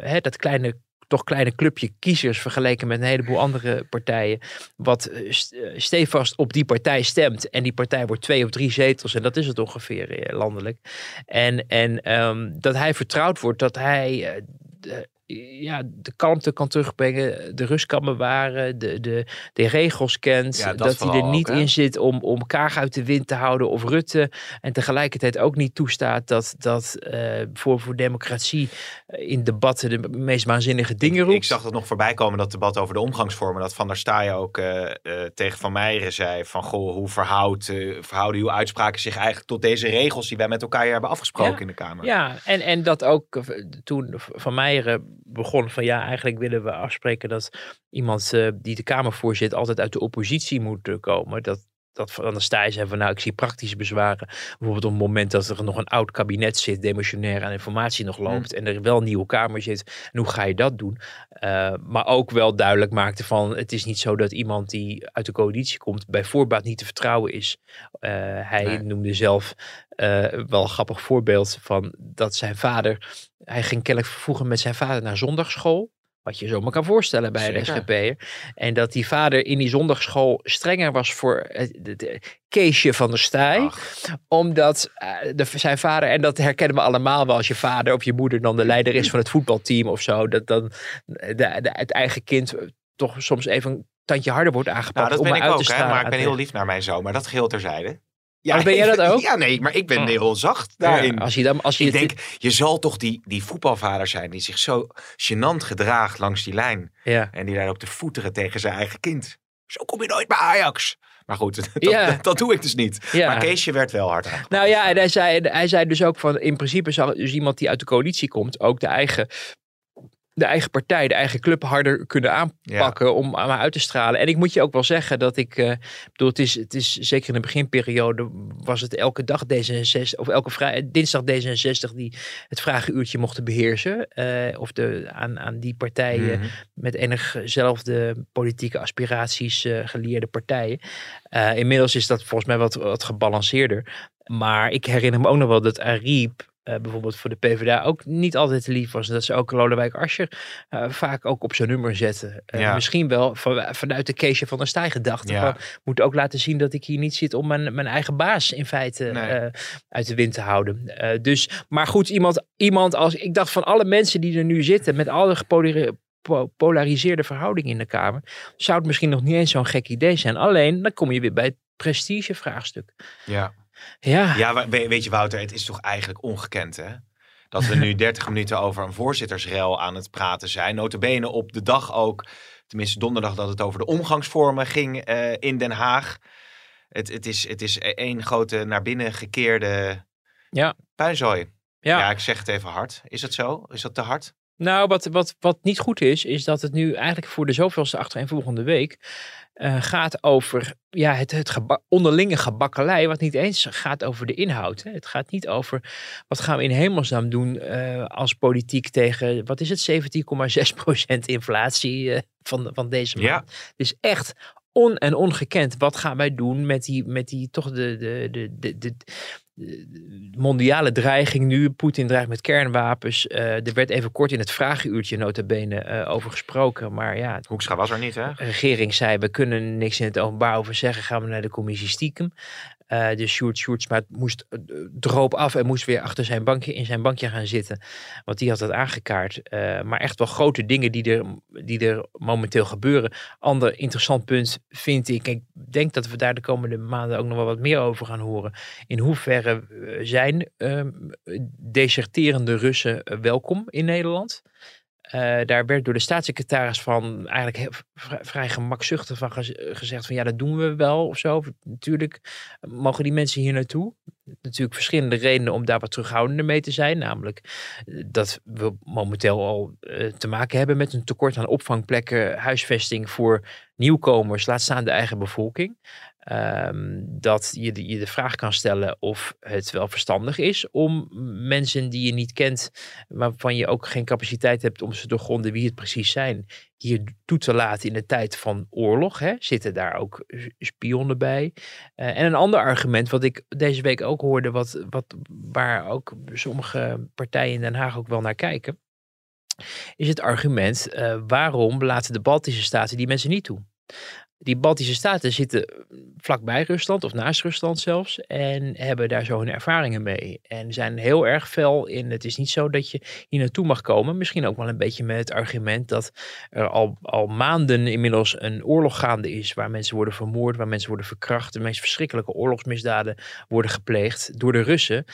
hè, dat kleine toch kleine clubje kiezers vergeleken met een heleboel andere partijen. Wat uh, stevast op die partij stemt. En die partij wordt twee of drie zetels. En dat is het ongeveer landelijk. En, en um, dat hij vertrouwd wordt dat hij uh, ja, de kalmte kan terugbrengen, de rust kan bewaren, de, de, de regels kent. Ja, dat dat hij er niet ook, in zit om, om Kaag uit de wind te houden of Rutte. En tegelijkertijd ook niet toestaat dat, dat eh, voor, voor democratie eh, in debatten de meest waanzinnige dingen roept. ik zag dat nog voorbij komen, dat debat over de omgangsvormen. Dat Van der Staaij ook eh, tegen Van Meijeren zei van... Goh, hoe verhoudt, verhouden uw uitspraken zich eigenlijk tot deze regels... die wij met elkaar hebben afgesproken Ja. in de Kamer? Ja, en, en dat ook toen Van Meijeren begon van ja, eigenlijk willen we afspreken dat iemand eh, die de Kamer voorzit altijd uit de oppositie moet eh, komen. Dat, dat Van der Staaij zei van nou, ik zie praktische bezwaren. Bijvoorbeeld op het moment dat er nog een oud kabinet zit, demissionair aan informatie nog loopt en er wel een nieuwe Kamer zit. En hoe ga je dat doen? Eh, maar ook wel duidelijk maakte van het is niet zo dat iemand die uit de coalitie komt bij voorbaat niet te vertrouwen is. Eh, hij Nee. noemde zelf eh, wel een grappig voorbeeld van dat zijn vader, hij ging kennelijk vroeger met zijn vader naar zondagschool. Wat je zomaar kan voorstellen bij Zeker. SGP'er. En dat die vader in die zondagschool strenger was voor het, het Keesje van der. Ach, Omdat eh, de, zijn vader, en dat herkennen we allemaal wel als je vader of je moeder dan de leider is van het voetbalteam of zo. Dat dan de, de, het eigen kind toch soms even een tandje harder wordt aangepakt. nou, dat om ben ik uit ook, te hè, maar ik ben heel de- lief naar mijn zoon. Maar dat geheel terzijde. Ja, Oh, ben jij dat ook? Ja, nee, maar ik ben Oh. heel zacht daarin. Ja, als je dan, als je ik denk, je zal toch die, die voetbalvader zijn die zich zo gênant gedraagt langs die lijn. ja. En die daar ook te voeteren tegen zijn eigen kind. Zo kom je nooit bij Ajax. Maar goed, [LAUGHS] dat, Ja. dat, dat doe ik dus niet. Ja. Maar Keesje werd wel hard aangepakt. Nou ja, en hij zei, hij zei dus ook van in principe zal dus iemand die uit de coalitie komt ook de eigen, de eigen partij, de eigen club harder kunnen aanpakken om maar uit te stralen. En ik moet je ook wel zeggen dat ik, eh, bedoel, het is, het is zeker in de beginperiode was het elke dag D66 of elke vrij, dinsdag D66 die het vragenuurtje mochten beheersen. eh, of de, aan, aan die partijen Mhm. met enigzelfde politieke aspiraties eh, geleerde partijen. Inmiddels is dat volgens mij wat, wat gebalanceerder. Maar ik herinner me ook nog wel dat Ariep eh, bijvoorbeeld voor de PvdA ook niet altijd lief was. En dat ze ook Lodewijk Asscher eh, vaak ook op zijn nummer zetten. Eh, Ja. Misschien wel van, vanuit de Keesje van der Staaij gedachte. Ja. Van, moet ook laten zien dat ik hier niet zit om mijn, mijn eigen baas in feite Nee. uit de wind te houden. Dus, maar goed, iemand, iemand als... Ik dacht van alle mensen die er nu zitten met alle gepolariseerde polariseerde verhoudingen in de Kamer, zou het misschien nog niet eens zo'n gek idee zijn. Alleen, dan kom je weer bij het prestigevraagstuk. Ja, Ja, ja weet je Wouter, het is toch eigenlijk ongekend hè? Dat we nu [LAUGHS] 30 minuten over een voorzittersrel aan het praten zijn. Notabene op de dag ook, tenminste donderdag, dat het over de omgangsvormen ging eh, in Den Haag. Het, het, is, het is één grote naar binnen gekeerde Ja. puinzooi. ja. Ja. ik zeg het even hard. Is dat zo? Is dat te hard? Nou, wat, wat, wat niet goed is, is dat het nu eigenlijk voor de zoveelste achtereenvolgende week eh, gaat over ja, het, het geba- onderlinge gebakkelei, wat niet eens gaat over de inhoud. Hè. Het gaat niet over wat gaan we in hemelsnaam doen eh, als politiek tegen, wat is het, 17,6% inflatie eh, van, van deze maand. Ja. Het is echt on- en ongekend. Wat gaan wij doen met die, met die toch de, de, de, de mondiale dreiging nu? Poetin dreigt met kernwapens. Eh, er werd even kort in het vragenuurtje nota bene eh, over gesproken. Maar ja, Hoekstra was er niet hè? de regering zei, we kunnen niks in het openbaar over zeggen. Gaan we naar de commissie stiekem. Eh dus Sjoerd Sjoerdsma moest eh, droop af en moest weer achter zijn bankje, in zijn bankje gaan zitten. Want die had dat aangekaart. Eh, maar echt wel grote dingen die er, die er momenteel gebeuren. Ander interessant punt vind ik. Ik denk dat we daar de komende maanden ook nog wel wat meer over gaan horen. In hoeverre zijn ehm, deserterende Russen welkom in Nederland? Eh, daar werd door de staatssecretaris van eigenlijk vrij gemakzuchtig van gez- gezegd van ja, dat doen we wel of zo. Natuurlijk mogen die mensen hier naartoe. Natuurlijk verschillende redenen om daar wat terughoudender mee te zijn. Namelijk eh, dat we momenteel al eh, te maken hebben met een tekort aan opvangplekken, huisvesting voor nieuwkomers, laat staan de eigen bevolking. Ehm, dat je de, je de vraag kan stellen of het wel verstandig is om mensen die je niet kent, waarvan je ook geen capaciteit hebt om ze doorgronden wie het precies zijn, hier toe te laten in de tijd van oorlog. Hè? Zitten daar ook spionnen bij? Eh, en een ander argument wat ik deze week ook hoorde, wat, wat, waar ook sommige partijen in Den Haag ook wel naar kijken, is het argument eh, waarom laten de Baltische staten die mensen niet toe? Die Baltische staten zitten vlakbij Rusland of naast Rusland zelfs. En hebben daar zo hun ervaringen mee. En zijn heel erg fel in. Het is niet zo dat je hier naartoe mag komen. Misschien ook wel een beetje met het argument dat er al, al maanden inmiddels een oorlog gaande is. Waar mensen worden vermoord, waar mensen worden verkracht. De meest verschrikkelijke oorlogsmisdaden worden gepleegd door de Russen.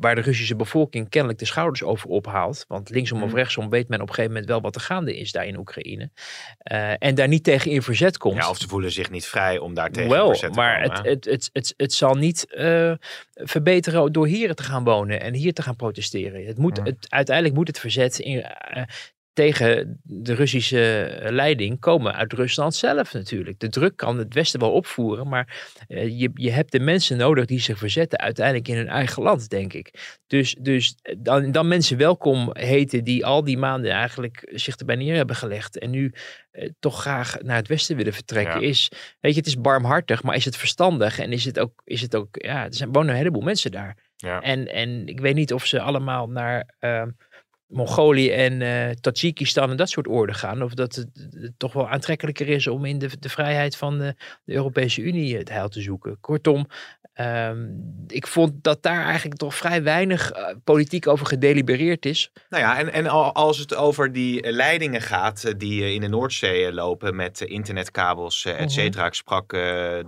Waar de Russische bevolking kennelijk de schouders over ophaalt. Want linksom of Mhm. rechtsom weet men op een gegeven moment wel wat er gaande is daar in Oekraïne. Eh, en daar niet tegen in verzet komt. Ja, of ze voelen zich niet vrij om daar tegen Wel, verzet te maar komen, het, het, het, het, het zal niet eh, verbeteren door hier te gaan wonen en hier te gaan protesteren. Het moet, het, uiteindelijk moet het verzet in, eh, tegen de Russische eh, leiding komen uit Rusland zelf natuurlijk. De druk kan het Westen wel opvoeren, maar eh, je, je hebt de mensen nodig die zich verzetten uiteindelijk in hun eigen land, denk ik. Dus, dus dan, dan mensen welkom heten die al die maanden eigenlijk zich erbij neer hebben gelegd en nu eh, toch graag naar het Westen willen vertrekken, Ja. is, weet je, het is barmhartig, maar is het verstandig en is het ook, is het ook ja, er zijn, wonen een heleboel mensen daar. Ja. En, en ik weet niet of ze allemaal naar eh, Mongolië en eh Tajikistan en dat soort oorden gaan. Of dat het, toch wel aantrekkelijker is om in de, de vrijheid van de, de Europese Unie het heil te zoeken. Kortom, ehm, ik vond dat daar eigenlijk toch vrij weinig eh, politiek over gedelibereerd is. Nou ja, en, en al- als het over die eh, leidingen gaat eh, die in de Noordzee lopen met internetkabels, et cetera. Ik sprak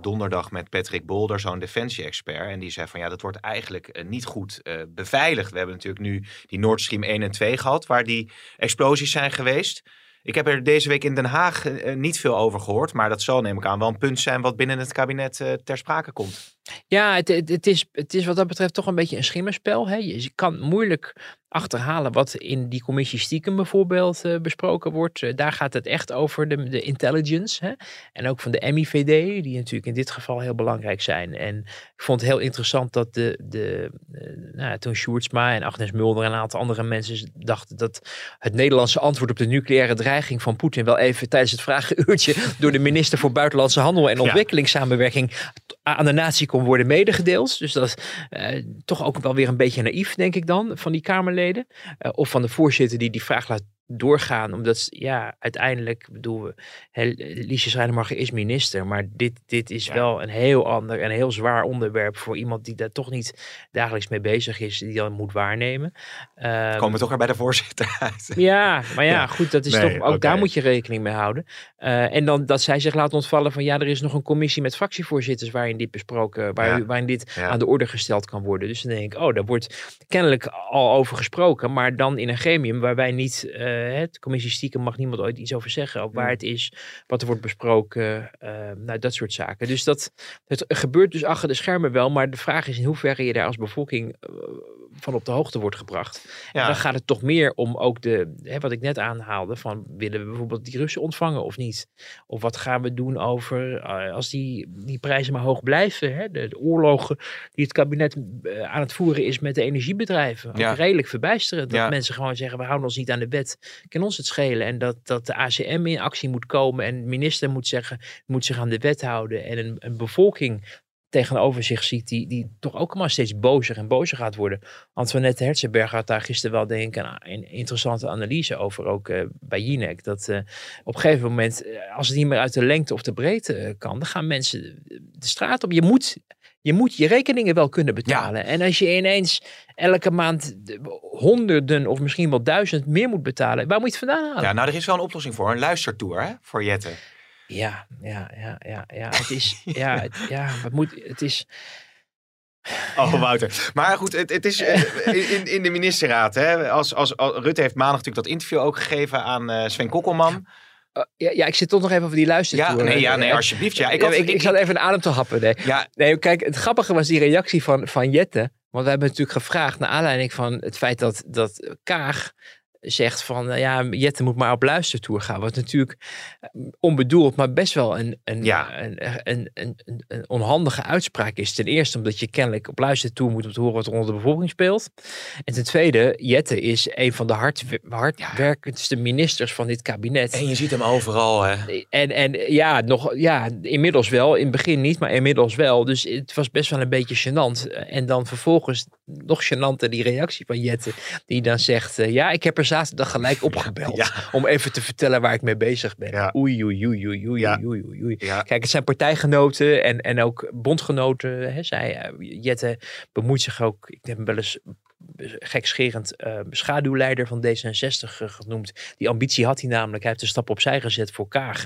donderdag met Patrick Bolder, zo'n defensie-expert. En die zei van ja, dat wordt eigenlijk niet goed beveiligd. We hebben natuurlijk nu die Nord Stream 1 en 2 gehad, waar die explosies zijn geweest. Ik heb er deze week in Den Haag niet veel over gehoord. Maar dat zal, neem ik aan, wel een punt zijn wat binnen het kabinet ter sprake komt. Ja, het, het, het is, het is wat dat betreft toch een beetje een schimmerspel. Hè? Je kan moeilijk achterhalen wat in die commissie stiekem bijvoorbeeld eh, besproken wordt. Eh, daar gaat het echt over de, de intelligence. Hè? En ook van de MIVD, die natuurlijk in dit geval heel belangrijk zijn. En ik vond het heel interessant dat de, de, eh, nou, toen Sjoerdsma en Agnes Mulder en een aantal andere mensen dachten dat het Nederlandse antwoord op de nucleaire dreiging van Poetin wel even tijdens het vragenuurtje door de minister voor Buitenlandse Handel en Ontwikkelingssamenwerking aan de natie kon worden medegedeeld. Dus dat is eh, toch ook wel weer een beetje naïef, denk ik dan, van die Kamerleden. Eh, of van de voorzitter die die vraag laat doorgaan. Omdat, ja, uiteindelijk, bedoel we, Liesje Schrijnemacher is minister. Maar dit, dit is Ja. wel een heel ander en heel zwaar onderwerp voor iemand die daar toch niet dagelijks mee bezig is. Die dan moet waarnemen. Ehm, Komen we toch weer bij de voorzitter [LAUGHS] uit. ja, maar ja, Ja. goed, dat is Nee, toch, ook daar moet je rekening mee houden. Eh, en dan dat zij zich laat ontvallen van ja, er is nog een commissie met fractievoorzitters waarin dit besproken, waar, Ja. waarin dit aan de orde gesteld kan worden. Dus dan denk ik, oh, daar wordt kennelijk al over gesproken, maar dan in een gremium waar wij niet, eh het commissie stiekem mag niemand ooit iets over zeggen, ook waar Hmm. het is, wat er wordt besproken, eh, nou, dat soort zaken. Dus dat, het gebeurt dus achter de schermen wel, maar de vraag is in hoeverre je daar als bevolking eh, van op de hoogte wordt gebracht. En Ja. dan gaat het toch meer om ook de, hè, wat ik net aanhaalde, van willen we bijvoorbeeld die Russen ontvangen of niet? Of wat gaan we doen over, eh, als die, die prijzen maar hoog blijven, hè? De, de oorlogen die het kabinet eh, aan het voeren is met de energiebedrijven. Ja. redelijk verbijsterend dat Ja. mensen gewoon zeggen, we houden ons niet aan de wet, kan ons het schelen. En dat, dat de ACM in actie moet komen en de minister moet zeggen, moet zich aan de wet houden. En een, een bevolking tegenover zich ziet, die, die toch ook maar steeds bozer en bozer gaat worden. Antoinette Herzenberg had daar gisteren wel denk ik een, interessante analyse over, ook eh, bij Jinek. Dat eh, op een gegeven moment, eh, als het niet meer uit de lengte of de breedte kan, dan gaan mensen de straat op. Je moet, je moet je rekeningen wel kunnen betalen. En als je ineens elke maand de- honderden of misschien wel duizend meer moet betalen, waar moet je het vandaan halen? Ja, nou, er is wel een oplossing voor. Een luistertour hè, voor Jette. Ja, ja, ja, ja, ja. Het is, ja, [LAUGHS] het, ja, wat moet, het is, Oh, Wouter. Maar goed, het, het is eh, [LAUGHS] in, in de ministerraad. Hè, als, als, als- Rutte heeft maandag natuurlijk dat interview ook gegeven aan eh, Sven Kokkelman. Oh, ja, ja, ik zit toch nog even over die Ja, luistertour. nee, ja, Eh, nee, alsjeblieft. Ja, ik, ik, had, ik, ik zat even een adem te happen. Nee. ja, nee, kijk, het grappige was die reactie van, van Jette. Want we hebben natuurlijk gevraagd naar aanleiding van het feit dat, dat Kaag zegt van, nou ja, Jette moet maar op luistertour gaan. Wat natuurlijk eh, onbedoeld, maar best wel een, een, Ja. een, een, een, een, een onhandige uitspraak is. Ten eerste omdat je kennelijk op luistertour moet om te horen wat er onder de bevolking speelt. En ten tweede, Jette is een van de hard, hardwerkendste ministers van dit kabinet. en je ziet hem overal. Hè. En, en ja, nog, ja, inmiddels wel. In het begin niet, maar inmiddels wel. Dus het was best wel een beetje gênant. En dan vervolgens nog gênanter die reactie van Jette. Die dan zegt, eh, ja, ik heb er zaterdag gelijk opgebeld. Ja. Om even te vertellen waar ik mee bezig ben. Ja. Oei, oei, oei, oei, oei, Ja. oei, oei, oei. Ja. Kijk, het zijn partijgenoten en, en ook bondgenoten. Hè, zij, eh, Jette bemoeit zich ook, ik heb hem wel eens gekscherend eh, schaduwleider van D66 eh, genoemd. Die ambitie had hij namelijk. Hij heeft een stap opzij gezet voor Kaag.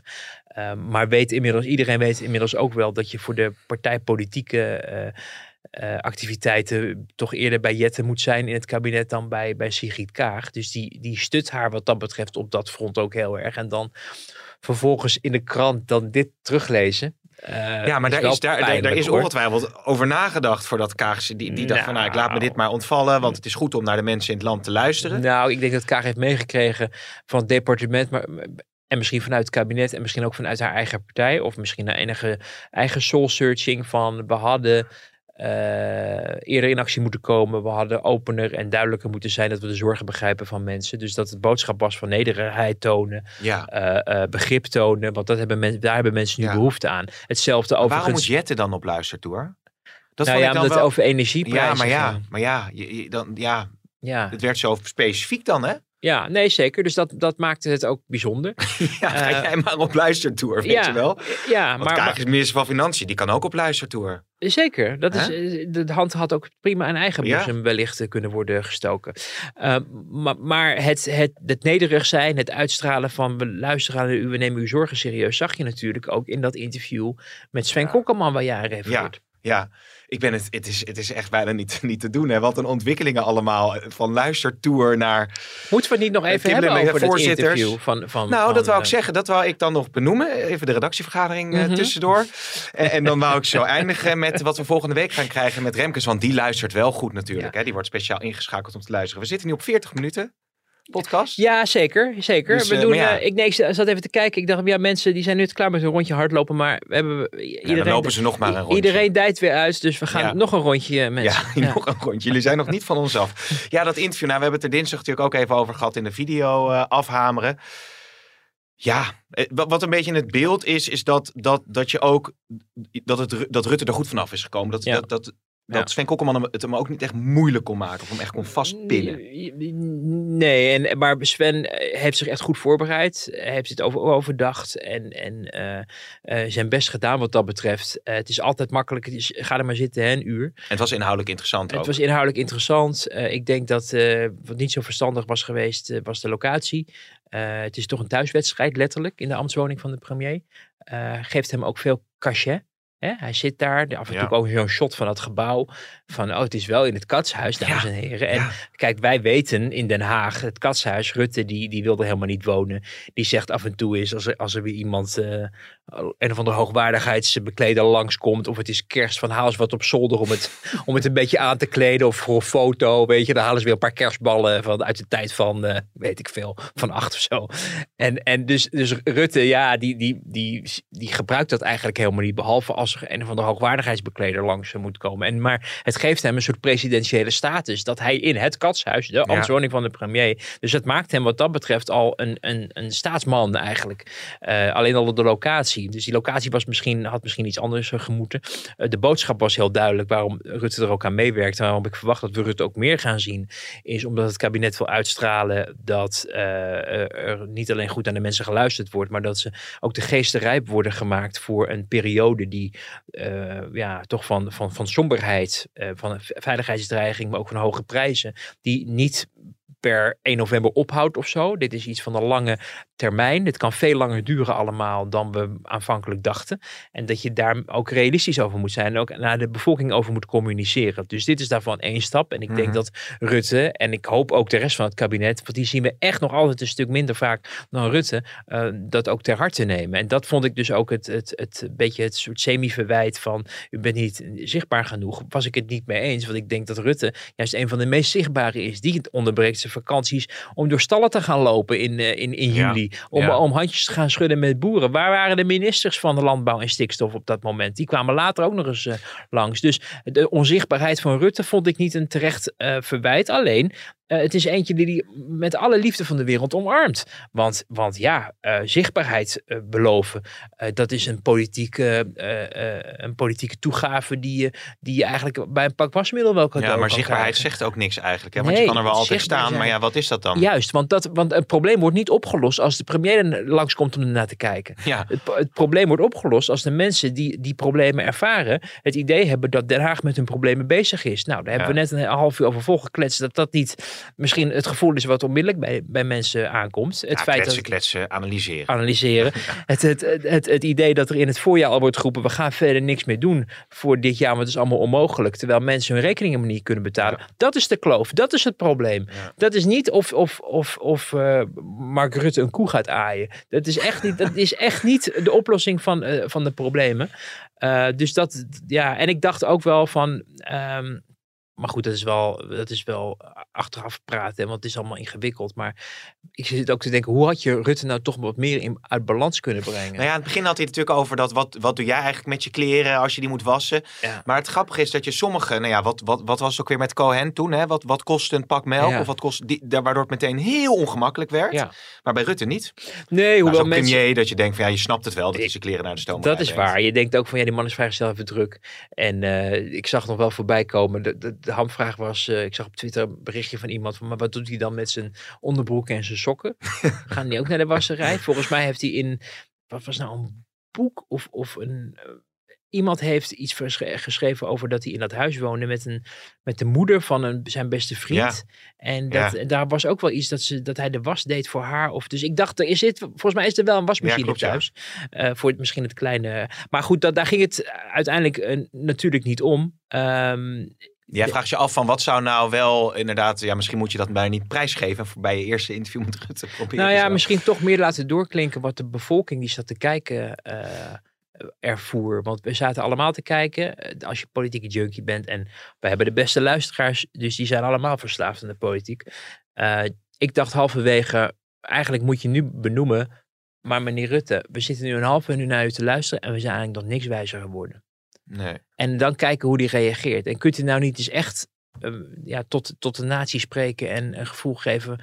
Maar weet inmiddels, iedereen weet inmiddels ook wel dat je voor de partijpolitieke eh, activiteiten toch eerder bij Jette moet zijn in het kabinet dan bij, bij Sigrid Kaag. Dus die, die stut haar wat dat betreft op dat front ook heel erg. En dan vervolgens in de krant dan dit teruglezen. eh, Ja, maar daar is, daar, daar, is ongetwijfeld over nagedacht voordat Kaag, die, die dacht van nou, ik laat me dit maar ontvallen, want het is goed om naar de mensen in het land te luisteren. Nou, ik denk dat Kaag heeft meegekregen van het departement, maar, en misschien vanuit het kabinet en misschien ook vanuit haar eigen partij, of misschien naar enige eigen soul searching van we hadden eerder in actie moeten komen, we hadden opener en duidelijker moeten zijn dat we de zorgen begrijpen van mensen. Dus dat het boodschap was van nederigheid tonen, Ja. eh, eh, begrip tonen, want dat hebben men, daar hebben mensen nu Ja. behoefte aan. Hetzelfde Waarom overigens. moet Jette dan op luistertour? Dat nou ja, omdat wel... het over energieprijzen ja, maar ja, maar ja, je, je- dan, ja, Ja, het werd zo specifiek dan, hè? Ja, nee zeker. Dus dat, dat maakte het ook bijzonder. [LAUGHS] Ja, ga Eh, jij maar op luistertour, weet ja, je wel? Ja, Want maar, Kaag is minister van Financiën, die kan ook op luistertour. zeker. Dat is, eh, de hand had ook prima een eigen Ja. boezem wellicht eh, kunnen worden gestoken. Uh, maar maar het, het, het nederig zijn, het uitstralen van we luisteren naar u, we nemen uw zorgen serieus, zag je natuurlijk ook in dat interview met Sven Ja. Kokkelman waar jij aan refereert. Ja, ik ben het, het, is, het is echt bijna niet, niet te doen. Hè? Wat een ontwikkelingen allemaal. eh, Van luistertour naar... Moeten we het niet nog even Kim hebben over voorzitters. interview? Van, van, Nou, van, dat wou ik eh, zeggen. Dat wou ik dan nog benoemen. Even de redactievergadering eh, Mhm. tussendoor. En, en dan wou ik zo eindigen met wat we volgende week gaan krijgen met Remkes. Want die luistert wel goed natuurlijk. Hè? Die wordt speciaal ingeschakeld om te luisteren. We zitten nu op 40 minuten podcast. Ja, zeker. zeker. Dus, we eh, doen, ja. eh, ik, nee, ik zat even te kijken. Ik dacht, ja, mensen die zijn nu klaar met hun rondje hardlopen. Maar we hebben, Ja, iedereen, dan lopen ze nog maar een rondje. iedereen dijt weer uit. Dus we gaan Ja. nog een rondje, eh, mensen. [LAUGHS] Ja, nog een rondje. Jullie zijn nog niet van ons af. Ja, dat interview. Nou, we hebben het er dinsdag natuurlijk ook even over gehad in de video afhameren. Ja, wat een beetje in het beeld is, is dat, dat, dat je ook dat, het, dat Rutte er goed vanaf is gekomen. Dat, Ja. dat, dat, dat Ja. Sven Kokkelman het hem ook niet echt moeilijk kon maken. Of hem echt kon vastpinnen. Nee, en, maar Sven eh, heeft zich echt goed voorbereid. Heeft het over, overdacht en, en eh, eh, zijn best gedaan wat dat betreft. Het is altijd makkelijk. Het is, ga er maar zitten, hè, een uur. En het was inhoudelijk interessant ook. Het was inhoudelijk interessant. Ik denk dat wat niet zo verstandig was geweest, was de locatie. Het is toch een thuiswedstrijd, letterlijk, in de ambtswoning van de premier. Geeft hem ook veel cachet. Hè? Hij zit daar, af en toe Ja. ook zo'n shot van het gebouw. Van, oh, het is wel in het katshuis, dames Ja. en heren. En Ja. kijk, wij weten in Den Haag, het katshuis, Rutte, die, die wilde helemaal niet wonen. Die zegt af en toe eens, als er, als er weer iemand, eh, een of andere hoogwaardigheidsbekleder langskomt. Of het is kerst, van haal eens wat op zolder om het, [LAUGHS] om het een beetje aan te kleden. Of voor een foto, weet je. Dan halen ze weer een paar kerstballen van, uit de tijd van, eh, weet ik veel, van acht of zo. En, en dus, dus Rutte, ja, die, die, die, die gebruikt dat eigenlijk helemaal niet. Behalve als er een of andere hoogwaardigheidsbekleder langs moet komen. En, maar het geeft hem een soort presidentiële status. Dat hij in het katshuis, de ambtswoning van de premier. Dus het maakt hem wat dat betreft al een, een, een staatsman eigenlijk. Eh, alleen al de locatie. Dus die locatie was misschien, had misschien iets anders eh, gemoeten. Eh, de boodschap was heel duidelijk waarom Rutte er ook aan meewerkt. Waarom ik verwacht dat we Rutte ook meer gaan zien. Is omdat het kabinet wil uitstralen dat er niet alleen goed aan de mensen geluisterd wordt. Maar dat ze ook de geesten rijp worden gemaakt voor een periode die eh, ja, toch van, van, van somberheid, eh, van veiligheidsdreiging, maar ook van hoge prijzen, die niet per 1 november ophoudt of zo. Dit is iets van een lange termijn. Dit kan veel langer duren allemaal dan we aanvankelijk dachten. En dat je daar ook realistisch over moet zijn en ook naar de bevolking over moet communiceren. Dus dit is daarvan één stap. En ik denk Mhm. dat Rutte en ik hoop ook de rest van het kabinet, want die zien we echt nog altijd een stuk minder vaak dan Rutte, eh, dat ook ter harte nemen. En dat vond ik dus ook het, het, het beetje het soort semi-verwijt van u bent niet zichtbaar genoeg. Was ik het niet mee eens, want ik denk dat Rutte juist een van de meest zichtbare is. Die het onderbreekt zijn vakanties om door stallen te gaan lopen in, eh, in, in Ja. juli. Om, Ja. om handjes te gaan schudden met boeren. Waar waren de ministers van de landbouw en stikstof op dat moment? Die kwamen later ook nog eens eh, langs. Dus de onzichtbaarheid van Rutte vond ik niet een terecht eh, verwijt. Alleen, eh, het is eentje die hij met alle liefde van de wereld omarmt. Want, want ja, uh, zichtbaarheid uh, beloven, dat is een politieke, een politieke toegave die je, die je eigenlijk bij een pak wasmiddel wel kan Ja, maar kan zichtbaarheid krijgen. zegt ook niks eigenlijk. Hè? Want Nee, je kan er wel altijd staan, zijn. maar ja, wat is dat dan? Juist, want, dat, want het probleem wordt niet opgelost als de premier er langskomt om ernaar te kijken. Ja. Het, het probleem wordt opgelost als de mensen die die problemen ervaren het idee hebben dat Den Haag met hun problemen bezig is. Nou, daar hebben Ja. we net een half uur over volgekletst dat dat niet misschien het gevoel is wat onmiddellijk bij, bij mensen aankomt. Het Ja, feit kletsen, dat kletsen, analyseren. analyseren. [LAUGHS] Het, het, het, het, het idee dat er in het voorjaar al wordt geroepen we gaan verder niks meer doen voor dit jaar, want het is allemaal onmogelijk. Terwijl mensen hun rekeningen maar niet kunnen betalen. Dat is de kloof, dat is het probleem. Dat is niet of, of, of, of eh, Mark Rutte een koe gaat aaien. Dat is echt niet, dat is echt niet de oplossing van, eh, van de problemen. Eh, dus dat, ja, en ik dacht ook wel van. ehm, maar goed, dat is wel, dat is wel achteraf praten, want het is allemaal ingewikkeld. Maar ik zit ook te denken, hoe had je Rutte nou toch wat meer in, uit balans kunnen brengen? Nou ja, in het begin had hij het natuurlijk over dat wat, wat doe jij eigenlijk met je kleren als je die moet wassen. Ja. Maar het grappige is dat je sommige, nou ja, wat, wat, wat was het ook weer met Cohen toen? Hè? Wat, wat kost een pak melk? Ja. Of wat kost, die, waardoor het meteen heel ongemakkelijk werd. Ja. Maar bij Rutte niet. Nee, hoewel mensen... premier dat je denkt van ja, je snapt het wel dat hij zijn kleren naar de stoom Dat is waar. Je denkt ook van ja, die man is vrijgesteld even druk. En eh, ik zag nog wel voorbij komen. De hamvraag was, eh, ik zag op Twitter een berichtje van iemand van, maar wat doet hij dan met zijn onderbroek en zijn sokken? [LAUGHS] Gaan die ook naar de wasserij? Volgens mij heeft hij in, wat was nou een boek of, of een... eh, Iemand heeft iets geschreven over dat hij in dat huis woonde met, een, met de moeder van een, zijn beste vriend. En dat, Ja. daar was ook wel iets dat, ze, dat hij de was deed voor haar. Of, dus ik dacht, er is dit, volgens mij is er wel een wasmachine klopt, thuis. Eh, voor het, misschien het kleine. Maar goed, dat, daar ging het uiteindelijk natuurlijk niet om. Ehm, Jij vraagt je af van wat zou nou wel inderdaad, ja, misschien moet je dat bijna niet prijsgeven voor bij je eerste interview met Rutte proberen. nou ja, zo. misschien toch meer laten doorklinken wat de bevolking die zat te kijken eh, ervoer. Want we zaten allemaal te kijken. eh, Als je politieke junkie bent. En we hebben de beste luisteraars. Dus die zijn allemaal verslaafd aan de politiek. Eh, ik dacht halverwege. Eigenlijk moet je nu benoemen. Maar meneer Rutte, we zitten nu een half uur naar u te luisteren. En we zijn eigenlijk nog niks wijzer geworden. Nee. En dan kijken hoe die reageert. En kunt u nou niet eens echt eh, ja, tot, tot de natie spreken en een gevoel geven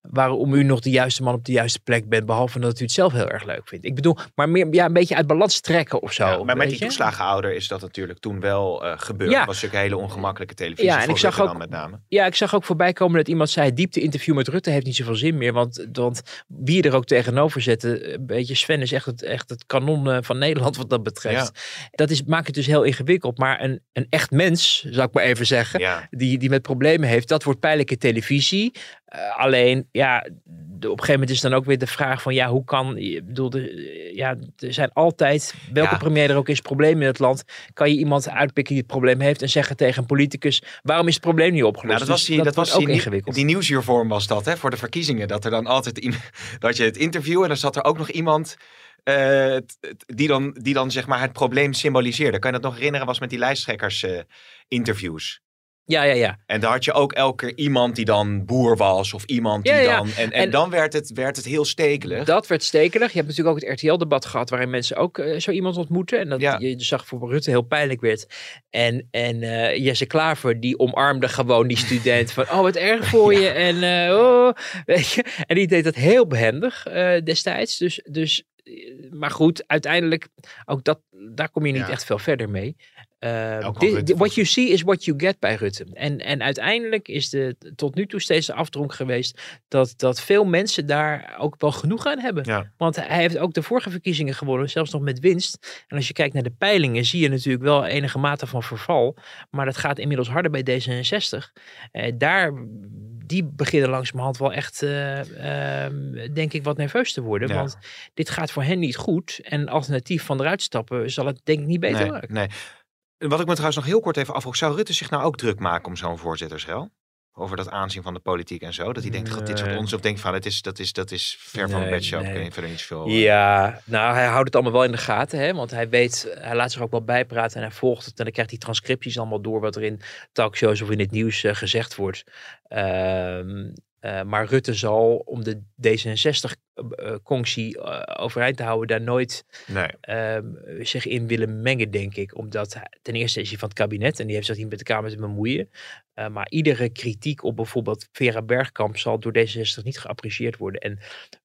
waarom u nog de juiste man op de juiste plek bent, behalve dat u het zelf heel erg leuk vindt. Ik bedoel, maar meer ja, een beetje uit balans trekken of zo. Ja, maar met die toeslagenouder is dat natuurlijk toen wel eh, gebeurd. Ja. Dat was natuurlijk een hele ongemakkelijke televisie Ja, en voor ik zag ook- met name. Ja, ik zag ook voorbij komen dat iemand zei: diepte-interview met Rutte heeft niet zoveel zin meer. Want, want wie je er ook tegenover zette, een beetje Sven is echt het, echt het kanon eh, van Nederland wat dat betreft. Dat is, maakt het dus heel ingewikkeld. Maar een, een echt mens, zou ik maar even zeggen, Ja. die, die met problemen heeft, dat wordt pijnlijke televisie. Eh, alleen, ja, op een gegeven moment is dan ook weer de vraag van, ja, hoe kan, ik bedoel, de, ja, er zijn altijd, welke Ja. premier er ook is, problemen in het land. Kan je iemand uitpikken die het probleem heeft en zeggen tegen een politicus, waarom is het probleem niet opgelost? Nou, dat was Dus die, dat was ook ingewikkeld. die nieuwsjuurvorm was dat, hè, voor de verkiezingen. Dat er dan altijd [LAUGHS] dat je het interview en dan zat er ook nog iemand eh, die, dan, die dan zeg maar het probleem symboliseerde. Kan je dat nog herinneren? Was met die lijsttrekkers eh, interviews. Ja, ja, ja. En daar had je ook elke keer iemand die dan boer was of iemand die Ja, ja. dan... En, en, En- dan werd het, werd het heel stekelig. Dat werd stekelig. Je hebt natuurlijk ook het RTL-debat gehad waarin mensen ook eh, zo iemand ontmoeten. En dat Ja. je zag voor Rutte heel pijnlijk werd. En, en eh, Jesse Klaver die omarmde gewoon die student van oh wat erg voor [LAUGHS] je. En, eh, oh, weet je. en die deed dat heel behendig eh, destijds. Dus, dus, maar goed, uiteindelijk ook dat, daar kom je niet Ja. echt veel verder mee. Dit- what you see is what you get bij Rutte. En, en uiteindelijk is de, tot nu toe steeds de afdronk geweest dat, dat veel mensen daar ook wel genoeg aan hebben. Ja. Want hij heeft ook de vorige verkiezingen gewonnen, zelfs nog met winst. En als je kijkt naar de peilingen, zie je natuurlijk wel enige mate van verval. Maar dat gaat inmiddels harder bij D66. Eh, daar, die beginnen langzamerhand wel echt, eh, ehm, denk ik, wat nerveus te worden. Ja. Want dit gaat voor hen niet goed. En alternatief van eruit stappen zal het denk ik niet beter nee, maken. nee. Wat ik me trouwens nog heel kort even afvroeg. Zou Rutte zich nou ook druk maken om zo'n voorzittersrel? Over dat aanzien van de politiek en zo. Dat hij denkt, gaat dit soort Nee. ons of denkt van, het is, dat, is, dat is ver van Nee, mijn bedshow. nee. Ik verder niet zoveel. eh, Ja, nou, hij houdt het allemaal wel in de gaten, hè? want hij weet, hij laat zich ook wel bijpraten en hij volgt het en dan krijgt hij transcripties allemaal door wat er in talkshows of in het nieuws eh, gezegd wordt. Ehm, eh, maar Rutte zal om de D66 uh, conctie uh, overeind te houden, daar nooit Nee. ehm, zich in willen mengen, denk ik. Omdat hij- ten eerste is hij van het kabinet en die heeft zich niet met de Kamer te bemoeien. Uh, maar iedere kritiek op bijvoorbeeld Vera Bergkamp zal door D66 niet geapprecieerd worden. En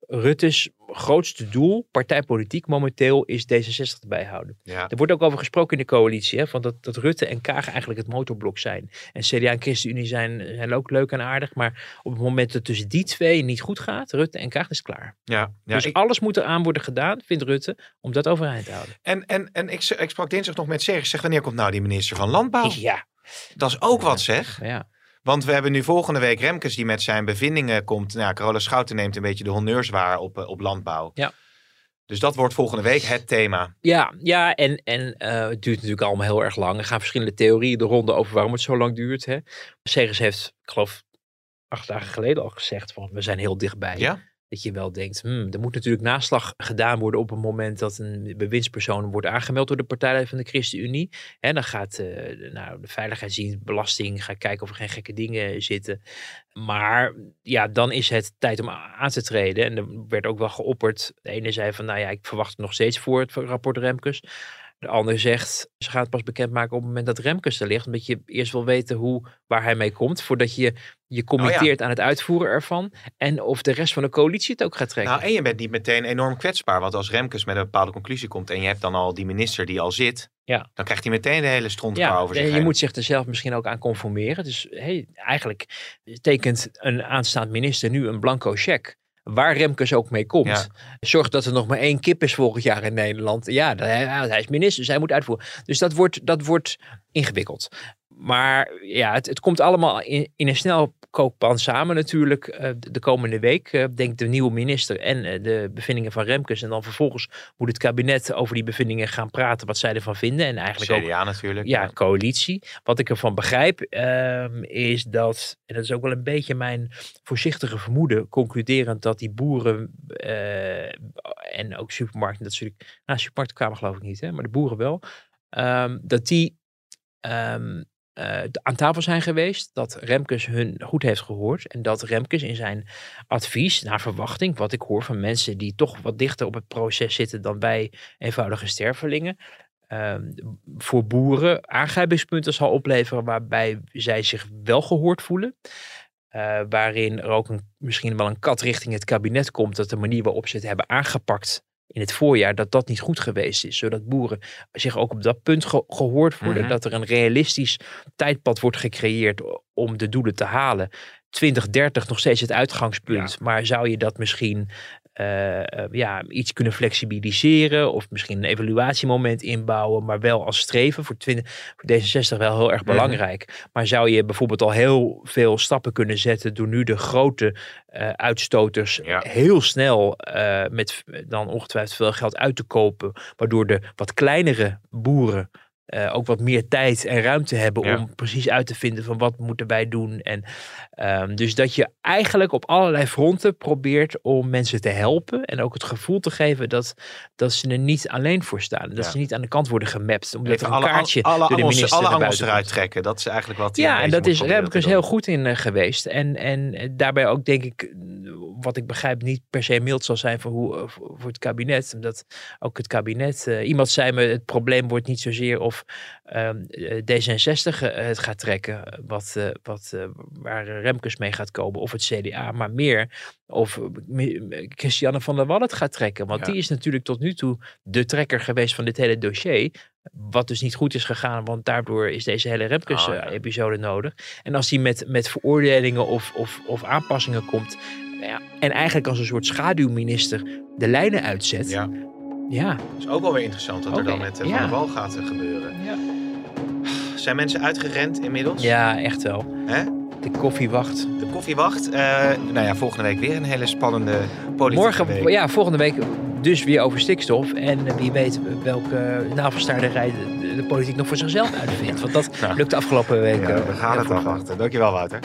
Rutte's grootste doel, partijpolitiek momenteel, is D66 erbij houden. Ja. Er wordt ook over gesproken in de coalitie, hè, van dat, dat Rutte en Kaag eigenlijk het motorblok zijn. En CDA en ChristenUnie zijn, zijn ook leuk en aardig, maar op het moment dat tussen die twee niet goed gaat, Rutte en Kaag is klaar. Ja, ja dus ik- alles moet eraan worden gedaan, vindt Rutte, om dat overeind te houden. en en, en ik, ik sprak dinsdag nog met Serge. Zeg, wanneer komt nou die minister van Landbouw? Ja, Dat is ook wat zeg. ja. Want we hebben nu volgende week Remkes die met zijn bevindingen komt. Nou, Carola Schouten neemt een beetje de honneurs waar op, eh, op landbouw. Ja. Dus dat wordt volgende week het thema. Ja, ja en, en eh, het duurt natuurlijk allemaal heel erg lang. Er gaan verschillende theorieën de ronde over waarom het zo lang duurt. Hè. Segers heeft, ik geloof, acht dagen geleden al gezegd van we zijn heel dichtbij. Ja? Dat je wel denkt, hmm, er moet natuurlijk naslag gedaan worden op het moment dat een bewindspersoon wordt aangemeld door de partij van de ChristenUnie. En dan gaat de- nou, de veiligheidsdienst, belasting, gaat kijken of er geen gekke dingen zitten. Maar ja, dan is het tijd om aan te treden. En er werd ook wel geopperd. De ene zei van, nou ja, ik verwacht nog steeds voor het rapport Remkes. De ander zegt, ze gaan het pas bekendmaken op het moment dat Remkes er ligt. Omdat je eerst wil weten hoe, waar hij mee komt. Voordat je je committeert aan het uitvoeren ervan. En of de rest van de coalitie het ook gaat trekken. Nou, en je bent niet meteen enorm kwetsbaar. Want als Remkes met een bepaalde conclusie komt en je hebt dan al die minister die al zit. Ja. Dan krijgt hij meteen de hele stront Ja, over zich je heen. moet zich er zelf misschien ook aan conformeren. Dus hey, eigenlijk tekent een aanstaand minister nu een blanco cheque. Waar Remkes ook mee komt. Ja. Zorg dat er nog maar één kip is volgend jaar in Nederland. Ja, hij is minister, dus hij moet uitvoeren. Dus dat wordt, dat wordt ingewikkeld. Maar ja, het, het komt allemaal in, in een snelkookpan samen natuurlijk. eh, de, de komende week eh, denkt de nieuwe minister en eh, de bevindingen van Remkes. En dan vervolgens moet het kabinet over die bevindingen gaan praten. Wat zij ervan vinden. En eigenlijk ook CDA natuurlijk. ja, coalitie. Wat ik ervan begrijp ehm, is dat, en dat is ook wel een beetje mijn voorzichtige vermoeden, concluderend dat die boeren en ook supermarkten, dat soort, nou supermarkten kwamen geloof ik niet, hè, maar de boeren wel, ehm, dat die ehm, eh, aan tafel zijn geweest, dat Remkes hun goed heeft gehoord en dat Remkes in zijn advies, naar verwachting, wat ik hoor van mensen die toch wat dichter op het proces zitten dan wij eenvoudige stervelingen, ehm, voor boeren aangrijpingspunten zal opleveren waarbij zij zich wel gehoord voelen. Eh, waarin er ook een, misschien wel een kat richting het kabinet komt dat de manier waarop ze het hebben aangepakt in het voorjaar, dat dat niet goed geweest is. Zodat boeren zich ook op dat punt ge- gehoord worden. Mhm. Dat er een realistisch tijdpad wordt gecreëerd om de doelen te halen. 2030 nog steeds het uitgangspunt. Maar zou je dat misschien eh, eh, ja, iets kunnen flexibiliseren? Of misschien een evaluatiemoment inbouwen, maar wel als streven voor, 20, voor D66 wel heel erg Mhm. belangrijk. Maar zou je bijvoorbeeld al heel veel stappen kunnen zetten door nu de grote eh, uitstoters Ja. heel snel met dan ongetwijfeld veel geld uit te kopen, waardoor de wat kleinere boeren eh, ook wat meer tijd en ruimte hebben Ja. om precies uit te vinden van wat moeten wij doen. En ehm, dus dat je eigenlijk op allerlei fronten probeert om mensen te helpen en ook het gevoel te geven dat, dat ze er niet alleen voor staan. Dat Ja. ze niet aan de kant worden gemapt. Omdat er een alle, kaartje alle, door de minister alle naar angels buiten eruit trekken. Dat is eigenlijk wat Ja, en dat is Remkes doen. heel goed in eh, geweest. En, en daarbij ook denk ik, eh, wat ik begrijp, niet per se mild zal zijn voor, hoe, eh, voor het kabinet. Omdat ook het kabinet, iemand zei me, het probleem wordt niet zozeer of ehm, eh, D66 eh, het gaat trekken, wat, eh, wat, eh, waar Remkes mee gaat komen, of het CDA, maar meer of Christiane van der Wal het gaat trekken. Want Ja. die is natuurlijk tot nu toe de trekker geweest van dit hele dossier. Wat dus niet goed is gegaan, want daardoor is deze hele Oh, ja. Remkes-episode nodig. En als die met, met veroordelingen of, of, of aanpassingen komt. nou Ja, en eigenlijk als een soort schaduwminister de lijnen uitzet. Ja. Ja, Ja. dat is ook wel weer interessant wat er dan met eh, ja. Van der Wal gaat eh, gebeuren. Zijn mensen uitgerend inmiddels? echt wel. Hè? De koffiewacht. De koffiewacht. eh nou ja, volgende week weer een hele spannende politieke Morgen, week. ja, volgende week dus weer over stikstof. En wie weet welke navelstaarderij de, de politiek nog voor zichzelf uitvindt. Want dat Ja. [LAUGHS] lukt de afgelopen week. Ja, eh, we gaan het afwachten. Dankjewel, Wouter.